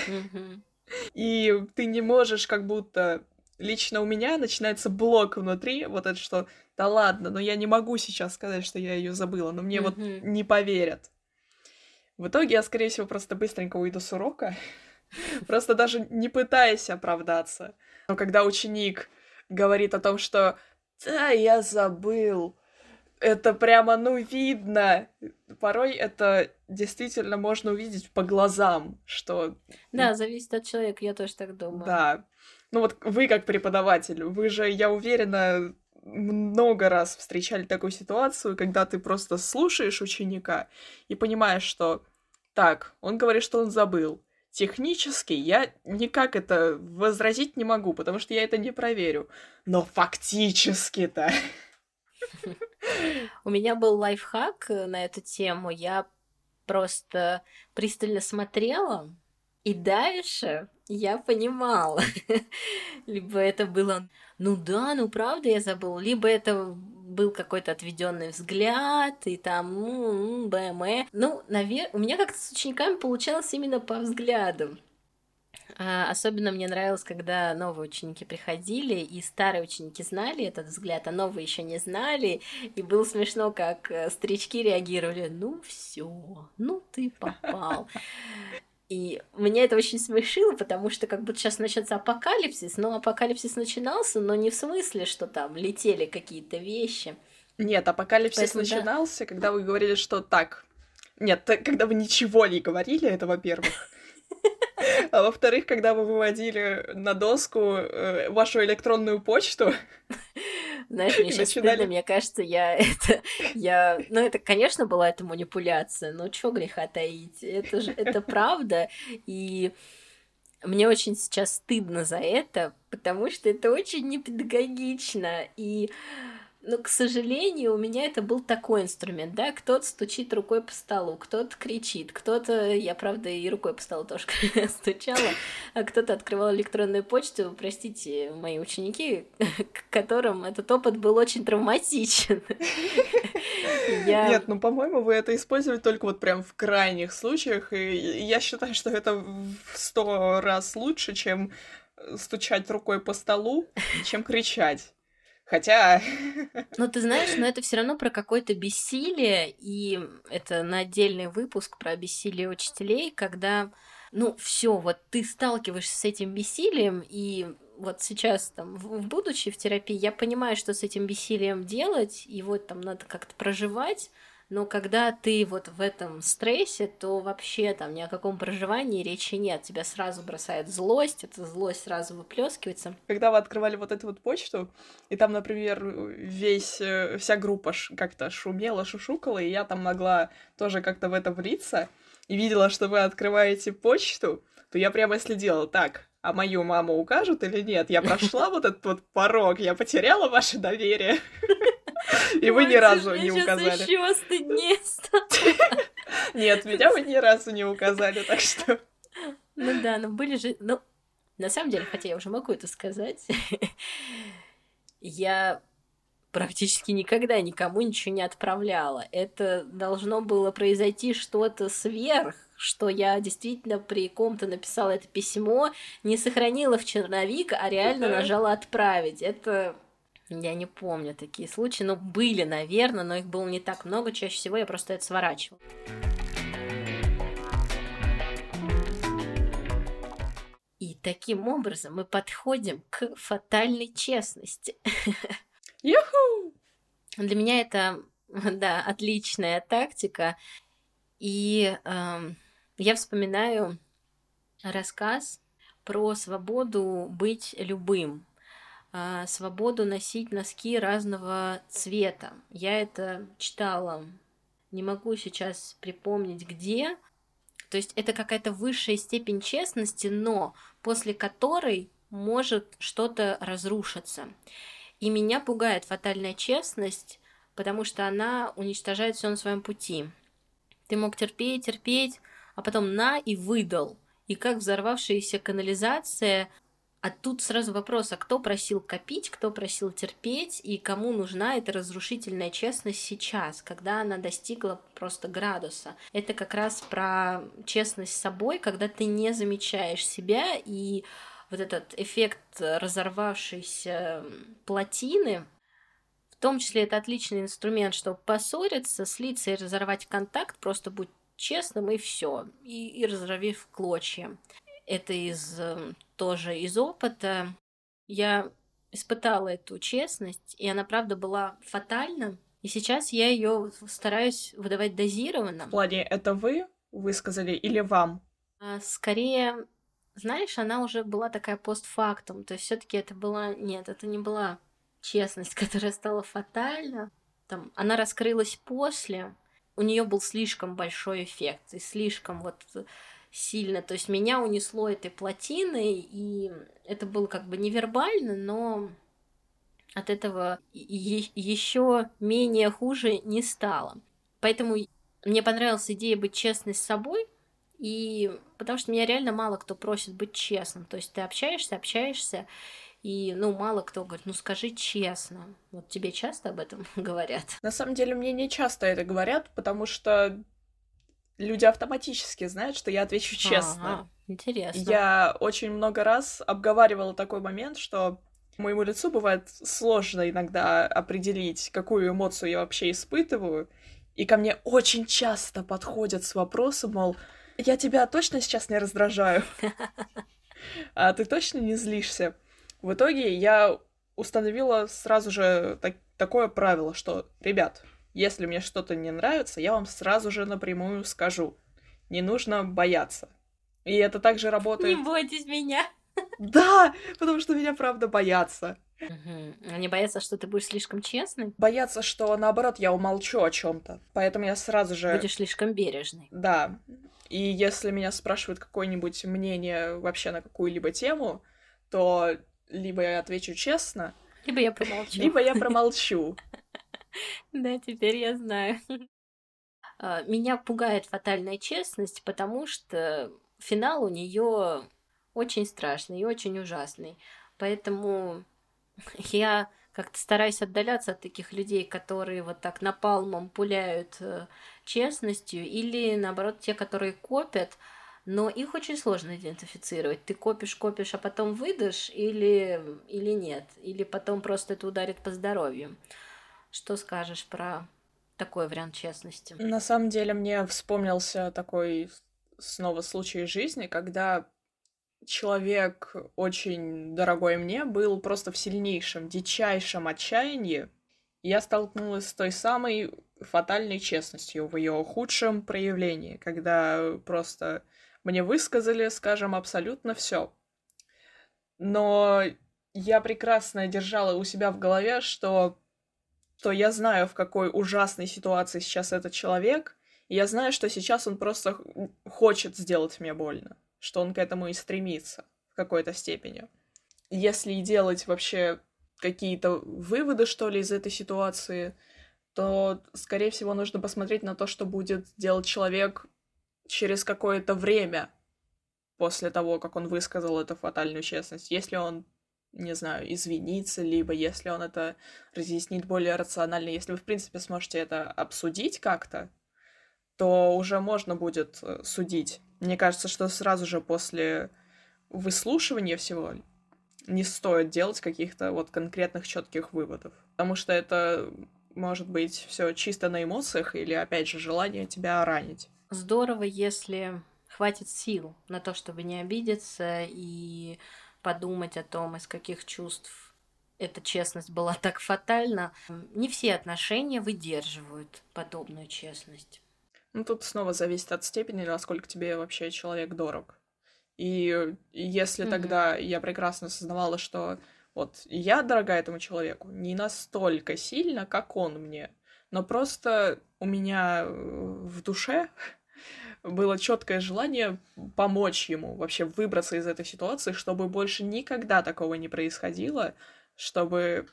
[laughs] И ты не можешь как будто... Лично у меня начинается блок внутри, вот это что, да ладно, но я не могу сейчас сказать, что я ее забыла, но мне вот не поверят. В итоге я, скорее всего, просто быстренько уйду с урока, просто даже не пытаясь оправдаться. Но когда ученик говорит о том, что «Да, я забыл», это прямо, ну, видно. Порой это действительно можно увидеть по глазам, что... Да, зависит от человека, я тоже так думаю. Да. Ну вот вы как преподаватель, вы же, я уверена, много раз встречали такую ситуацию, когда ты просто слушаешь ученика и понимаешь, что так, он говорит, что он забыл. Технически я никак это возразить не могу, потому что я это не проверю. Но фактически-то... [laughs] У меня был лайфхак на эту тему. Я просто пристально смотрела, и дальше я понимала. [laughs] либо это было, ну да, ну правда я забыл, либо это был какой-то отведенный взгляд, и там, ну, БМЭ. Ну, наверное, у меня как-то с учениками получалось именно по взглядам. А, особенно мне нравилось, когда новые ученики приходили, и старые ученики знали этот взгляд, а новые еще не знали. И было смешно, как э, старички реагировали: ну все, ну ты попал. [laughs] И меня это очень смешило, потому что как будто сейчас начнется апокалипсис, но апокалипсис начинался, но не в смысле, что там летели какие-то вещи. Нет, апокалипсис Поэтому, начинался, да. когда вы говорили, что так. Нет, когда вы ничего не говорили, это во-первых. А во-вторых, когда вы выводили на доску э, вашу электронную почту, знаешь, мне сейчас начинали... стыдно, мне кажется, я [laughs] это, я, ну это, конечно, была эта манипуляция, но чё греха таить, это же, это [laughs] правда, и мне очень сейчас стыдно за это, потому что это очень непедагогично, и но, к сожалению, у меня это был такой инструмент, да, кто-то стучит рукой по столу, кто-то кричит, кто-то, я, правда, и рукой по столу тоже [laughs] стучала, а кто-то открывал электронную почту, простите, мои ученики, [laughs] к которым этот опыт был очень травматичен. [laughs] Я... Нет, ну, по-моему, вы это использовали только вот прям в крайних случаях, и я считаю, что это в сто раз лучше, чем стучать рукой по столу, чем кричать. Хотя... Ну, [laughs] ты знаешь, но это все равно про какое-то бессилие, и это на отдельный выпуск про бессилие учителей, когда, ну, все, вот ты сталкиваешься с этим бессилием, и вот сейчас, там, в, будучи в терапии, я понимаю, что с этим бессилием делать, и вот там надо как-то проживать, но когда ты вот в этом стрессе, то вообще там ни о каком проживании речи нет. Тебя сразу бросает злость, эта злость сразу выплескивается. Когда вы открывали вот эту вот почту, и там, например, весь, э, вся группа как-то шумела, шушукала, и я там могла тоже как-то в это влиться, и видела, что вы открываете почту, то я прямо следила, так, а мою маму укажут или нет? Я прошла вот этот вот порог, я потеряла ваше доверие. [laughs] И вы ни разу не указали. еще стыднее [laughs] Нет, меня вы ни разу не указали, так что... Ну да, но были же... Ну, на самом деле, хотя я уже могу это сказать, [laughs] я практически никогда никому ничего не отправляла. Это должно было произойти что-то сверх, что я действительно при ком-то написала это письмо, не сохранила в черновик, а реально нажала отправить. Это я не помню такие случаи, но были, наверное, но их было не так много. Чаще всего я просто это сворачивала. И таким образом мы подходим к фатальной честности. Юху! Для меня это, да, отличная тактика. И э, я вспоминаю рассказ про свободу быть любым, свободу носить носки разного цвета. Я это читала, не могу сейчас припомнить где. То есть это какая-то высшая степень честности, но после которой может что-то разрушиться. И меня пугает фатальная честность, потому что она уничтожает все на своем пути. Ты мог терпеть, терпеть, а потом на и выдал. И как взорвавшаяся канализация а тут сразу вопрос, а кто просил копить, кто просил терпеть, и кому нужна эта разрушительная честность сейчас, когда она достигла просто градуса. Это как раз про честность с собой, когда ты не замечаешь себя, и вот этот эффект разорвавшейся плотины, в том числе это отличный инструмент, чтобы поссориться, слиться и разорвать контакт, просто будь честным и все, и, и разорви в клочья. Это из эм, тоже из опыта. Я испытала эту честность, и она, правда, была фатальна. И сейчас я ее стараюсь выдавать дозированно. В плане, это вы высказали или вам? А, скорее, знаешь, она уже была такая постфактум. То есть все-таки это была... Нет, это не была честность, [laughs] которая стала фатальна. Там, она раскрылась после. У нее был слишком большой эффект. И слишком вот сильно. То есть меня унесло этой плотиной, и это было как бы невербально, но от этого еще менее хуже не стало. Поэтому мне понравилась идея быть честной с собой, и потому что меня реально мало кто просит быть честным. То есть ты общаешься, общаешься, и, ну, мало кто говорит, ну, скажи честно. Вот тебе часто об этом [laughs] говорят? На самом деле, мне не часто это говорят, потому что люди автоматически знают, что я отвечу честно. Ага, интересно. Я очень много раз обговаривала такой момент, что моему лицу бывает сложно иногда определить, какую эмоцию я вообще испытываю. И ко мне очень часто подходят с вопросом, мол, я тебя точно сейчас не раздражаю? А ты точно не злишься? В итоге я установила сразу же так, такое правило, что, ребят, если мне что-то не нравится, я вам сразу же напрямую скажу. Не нужно бояться. И это также работает... Не бойтесь меня. Да, потому что меня правда боятся. Угу. Они боятся, что ты будешь слишком честный? Боятся, что наоборот я умолчу о чем-то. Поэтому я сразу же... Будешь слишком бережный. Да. И если меня спрашивают какое-нибудь мнение вообще на какую-либо тему, то либо я отвечу честно, либо я промолчу. Либо я промолчу. [laughs] Да, теперь я знаю. [laughs] А, меня пугает фатальная честность, потому что финал у нее очень страшный и очень ужасный. Поэтому [laughs] я как-то стараюсь отдаляться от таких людей, которые вот так напалмом пуляют э, честностью, или наоборот те, которые копят, но их очень сложно идентифицировать. Ты копишь, копишь, а потом выдашь или, или нет, или потом просто это ударит по здоровью. Что скажешь про такой вариант честности? На самом деле мне вспомнился такой снова случай жизни, когда человек очень дорогой мне был просто в сильнейшем, дичайшем отчаянии. Я столкнулась с той самой фатальной честностью в ее худшем проявлении, когда просто мне высказали, скажем, абсолютно все. Но я прекрасно держала у себя в голове, что что я знаю, в какой ужасной ситуации сейчас этот человек, и я знаю, что сейчас он просто хочет сделать мне больно, что он к этому и стремится в какой-то степени. Если делать вообще какие-то выводы, что ли, из этой ситуации, то, скорее всего, нужно посмотреть на то, что будет делать человек через какое-то время после того, как он высказал эту фатальную честность. Если он, не знаю, извинится, либо если он это разъяснит более рационально, если вы, в принципе, сможете это обсудить как-то, то уже можно будет э, судить. Мне кажется, что сразу же после выслушивания всего не стоит делать каких-то вот конкретных четких выводов. Потому что это может быть все чисто на эмоциях или, опять же, желание тебя ранить. Здорово, если хватит сил на то, чтобы не обидеться и подумать о том, из каких чувств эта честность была так фатальна. Не все отношения выдерживают подобную честность. Ну, тут снова зависит от степени, насколько тебе вообще человек дорог. И если mm-hmm. тогда я прекрасно осознавала, что вот я дорога этому человеку не настолько сильно, как он мне, но просто у меня э, в душе было четкое желание помочь ему вообще выбраться из этой ситуации, чтобы больше никогда такого не происходило, чтобы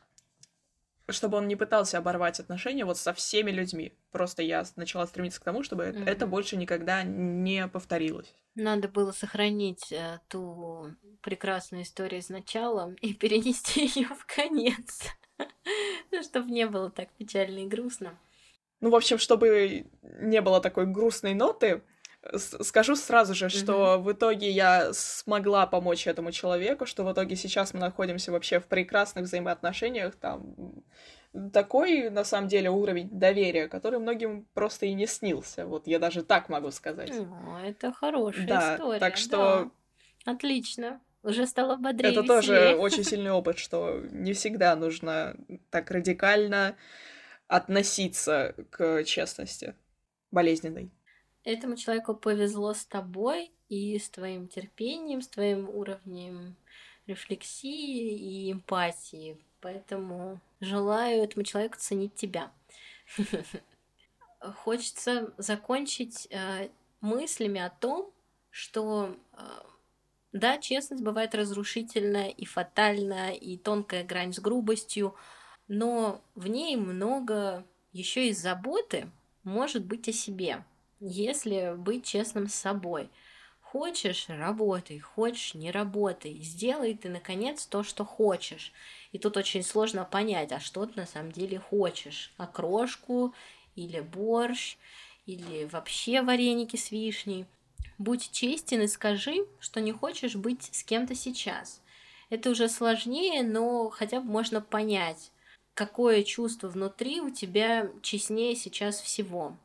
чтобы он не пытался оборвать отношения вот со всеми людьми. Просто я начала стремиться к тому, чтобы mm-hmm. это больше никогда не повторилось. Надо было сохранить э, ту прекрасную историю сначала и перенести [laughs] ее в конец, [laughs] ну, чтобы не было так печально и грустно. Ну, в общем, чтобы не было такой грустной ноты, скажу сразу же, что mm-hmm. в итоге я смогла помочь этому человеку, что в итоге сейчас мы находимся вообще в прекрасных взаимоотношениях, там такой, на самом деле, уровень доверия, который многим просто и не снился. Вот я даже так могу сказать. О, это хорошая да, история. Так что... Да. Отлично. Уже стало бодрее. Это веселее. тоже очень сильный [laughs] опыт, что не всегда нужно так радикально относиться к честности болезненной этому человеку повезло с тобой и с твоим терпением, с твоим уровнем рефлексии и эмпатии. Поэтому желаю этому человеку ценить тебя. [laughs] Хочется закончить э, мыслями о том, что э, да, честность бывает разрушительная и фатальная, и тонкая грань с грубостью, но в ней много еще и заботы может быть о себе если быть честным с собой. Хочешь – работай, хочешь – не работай. Сделай ты, наконец, то, что хочешь. И тут очень сложно понять, а что ты на самом деле хочешь. Окрошку или борщ, или вообще вареники с вишней. Будь честен и скажи, что не хочешь быть с кем-то сейчас. Это уже сложнее, но хотя бы можно понять, какое чувство внутри у тебя честнее сейчас всего.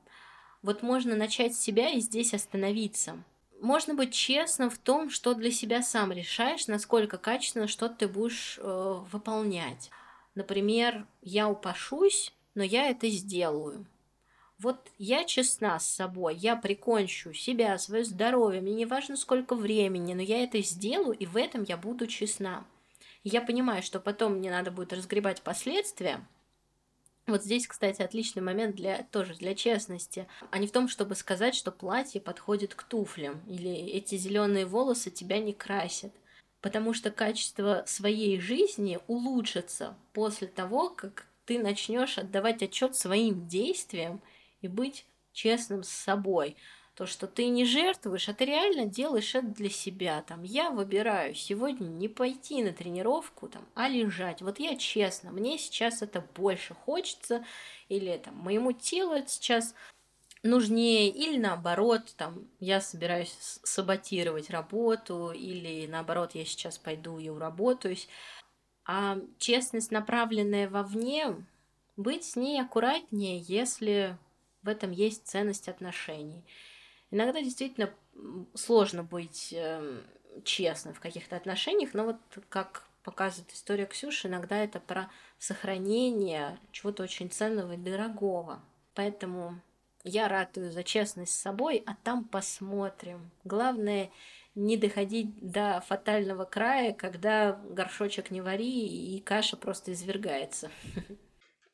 Вот можно начать с себя и здесь остановиться. Можно быть честным в том, что для себя сам решаешь, насколько качественно что ты будешь э, выполнять. Например, я упашусь, но я это сделаю. Вот я честна с собой, я прикончу себя, свое здоровье, мне не важно сколько времени, но я это сделаю, и в этом я буду честна. я понимаю, что потом мне надо будет разгребать последствия, вот здесь, кстати, отличный момент для тоже для честности, а не в том, чтобы сказать, что платье подходит к туфлям или эти зеленые волосы тебя не красят. Потому что качество своей жизни улучшится после того, как ты начнешь отдавать отчет своим действиям и быть честным с собой то, что ты не жертвуешь, а ты реально делаешь это для себя. Там, я выбираю сегодня не пойти на тренировку, там, а лежать. Вот я честно, мне сейчас это больше хочется, или там, моему телу это сейчас нужнее, или наоборот, там, я собираюсь саботировать работу, или наоборот, я сейчас пойду и уработаюсь. А честность, направленная вовне, быть с ней аккуратнее, если в этом есть ценность отношений. Иногда действительно сложно быть э, честным в каких-то отношениях, но вот как показывает история Ксюши, иногда это про сохранение чего-то очень ценного и дорогого. Поэтому я ратую за честность с собой, а там посмотрим. Главное не доходить до фатального края, когда горшочек не вари и каша просто извергается.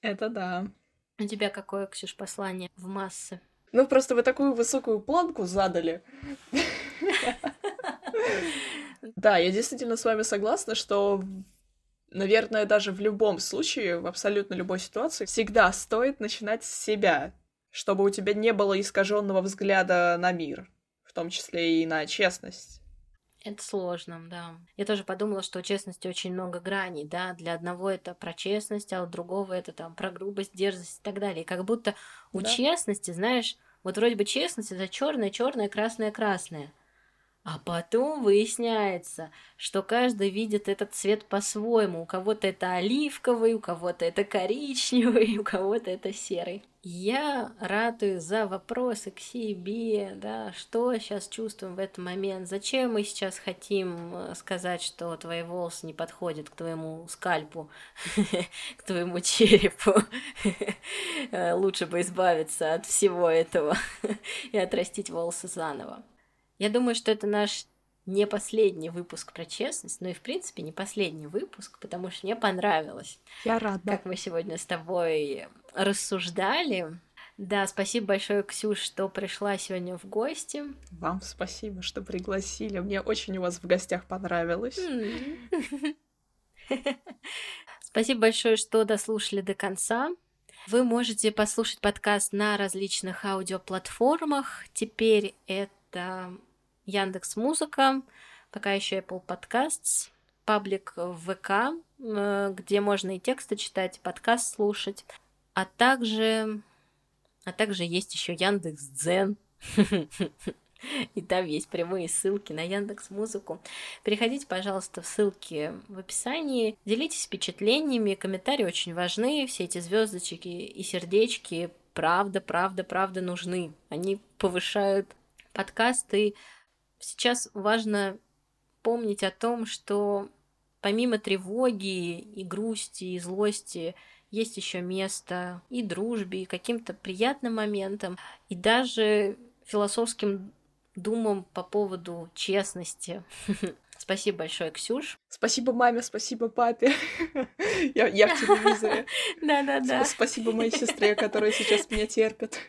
Это да. У тебя какое, Ксюш, послание в массы? Ну, просто вы такую высокую планку задали. Да, я действительно с вами согласна, что наверное, даже в любом случае, в абсолютно любой ситуации, всегда стоит начинать с себя, чтобы у тебя не было искаженного взгляда на мир, в том числе и на честность. Это сложно, да. Я тоже подумала, что у честности очень много граней, да. Для одного это про честность, а у другого это там про грубость, дерзость и так далее. И как будто у да. честности, знаешь, вот вроде бы честность это черное, черное, красное, красное. А потом выясняется, что каждый видит этот цвет по-своему. У кого-то это оливковый, у кого-то это коричневый, [laughs] у кого-то это серый. Я ратую за вопросы к себе, да, что сейчас чувствуем в этот момент, зачем мы сейчас хотим э, сказать, что твои волосы не подходят к твоему скальпу, [laughs] к твоему черепу. [laughs] Э, лучше бы избавиться от всего этого и отрастить волосы заново. Я думаю, что это наш не последний выпуск про честность, но и, в принципе, не последний выпуск, потому что мне понравилось. Я рада. Как мы сегодня с тобой рассуждали. Да, спасибо большое, Ксюш, что пришла сегодня в гости. Вам спасибо, что пригласили. Мне очень у вас в гостях понравилось. [laughs] Спасибо большое, что дослушали до конца. Вы можете послушать подкаст на различных аудиоплатформах. Теперь это Яндекс Музыка, пока еще Apple Podcasts, паблик ВК, э, где можно и тексты читать, и подкаст слушать, а также, а также есть еще Яндекс Дзен. [laughs] И там есть прямые ссылки на Яндекс Музыку. Переходите, пожалуйста, в ссылки в описании. Делитесь впечатлениями, комментарии очень важны. Все эти звездочки и сердечки правда, правда, правда нужны. Они повышают подкасты сейчас важно помнить о том, что помимо тревоги и грусти и злости есть еще место и дружбе, и каким-то приятным моментам, и даже философским думам по поводу честности. [laughs] Спасибо большое, Ксюш. Спасибо маме, спасибо папе. [laughs] я, я в телевизоре. [laughs] Да-да-да. Спасибо моей сестре, которая сейчас меня терпит.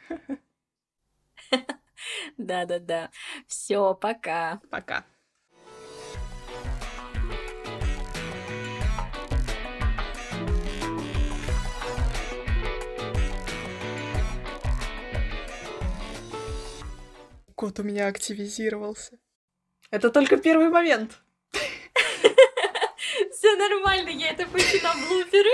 Да-да-да. Все, пока. Пока. Кот у меня активизировался. Это только первый момент. [laughs] Все нормально, я это пущу на блуперы.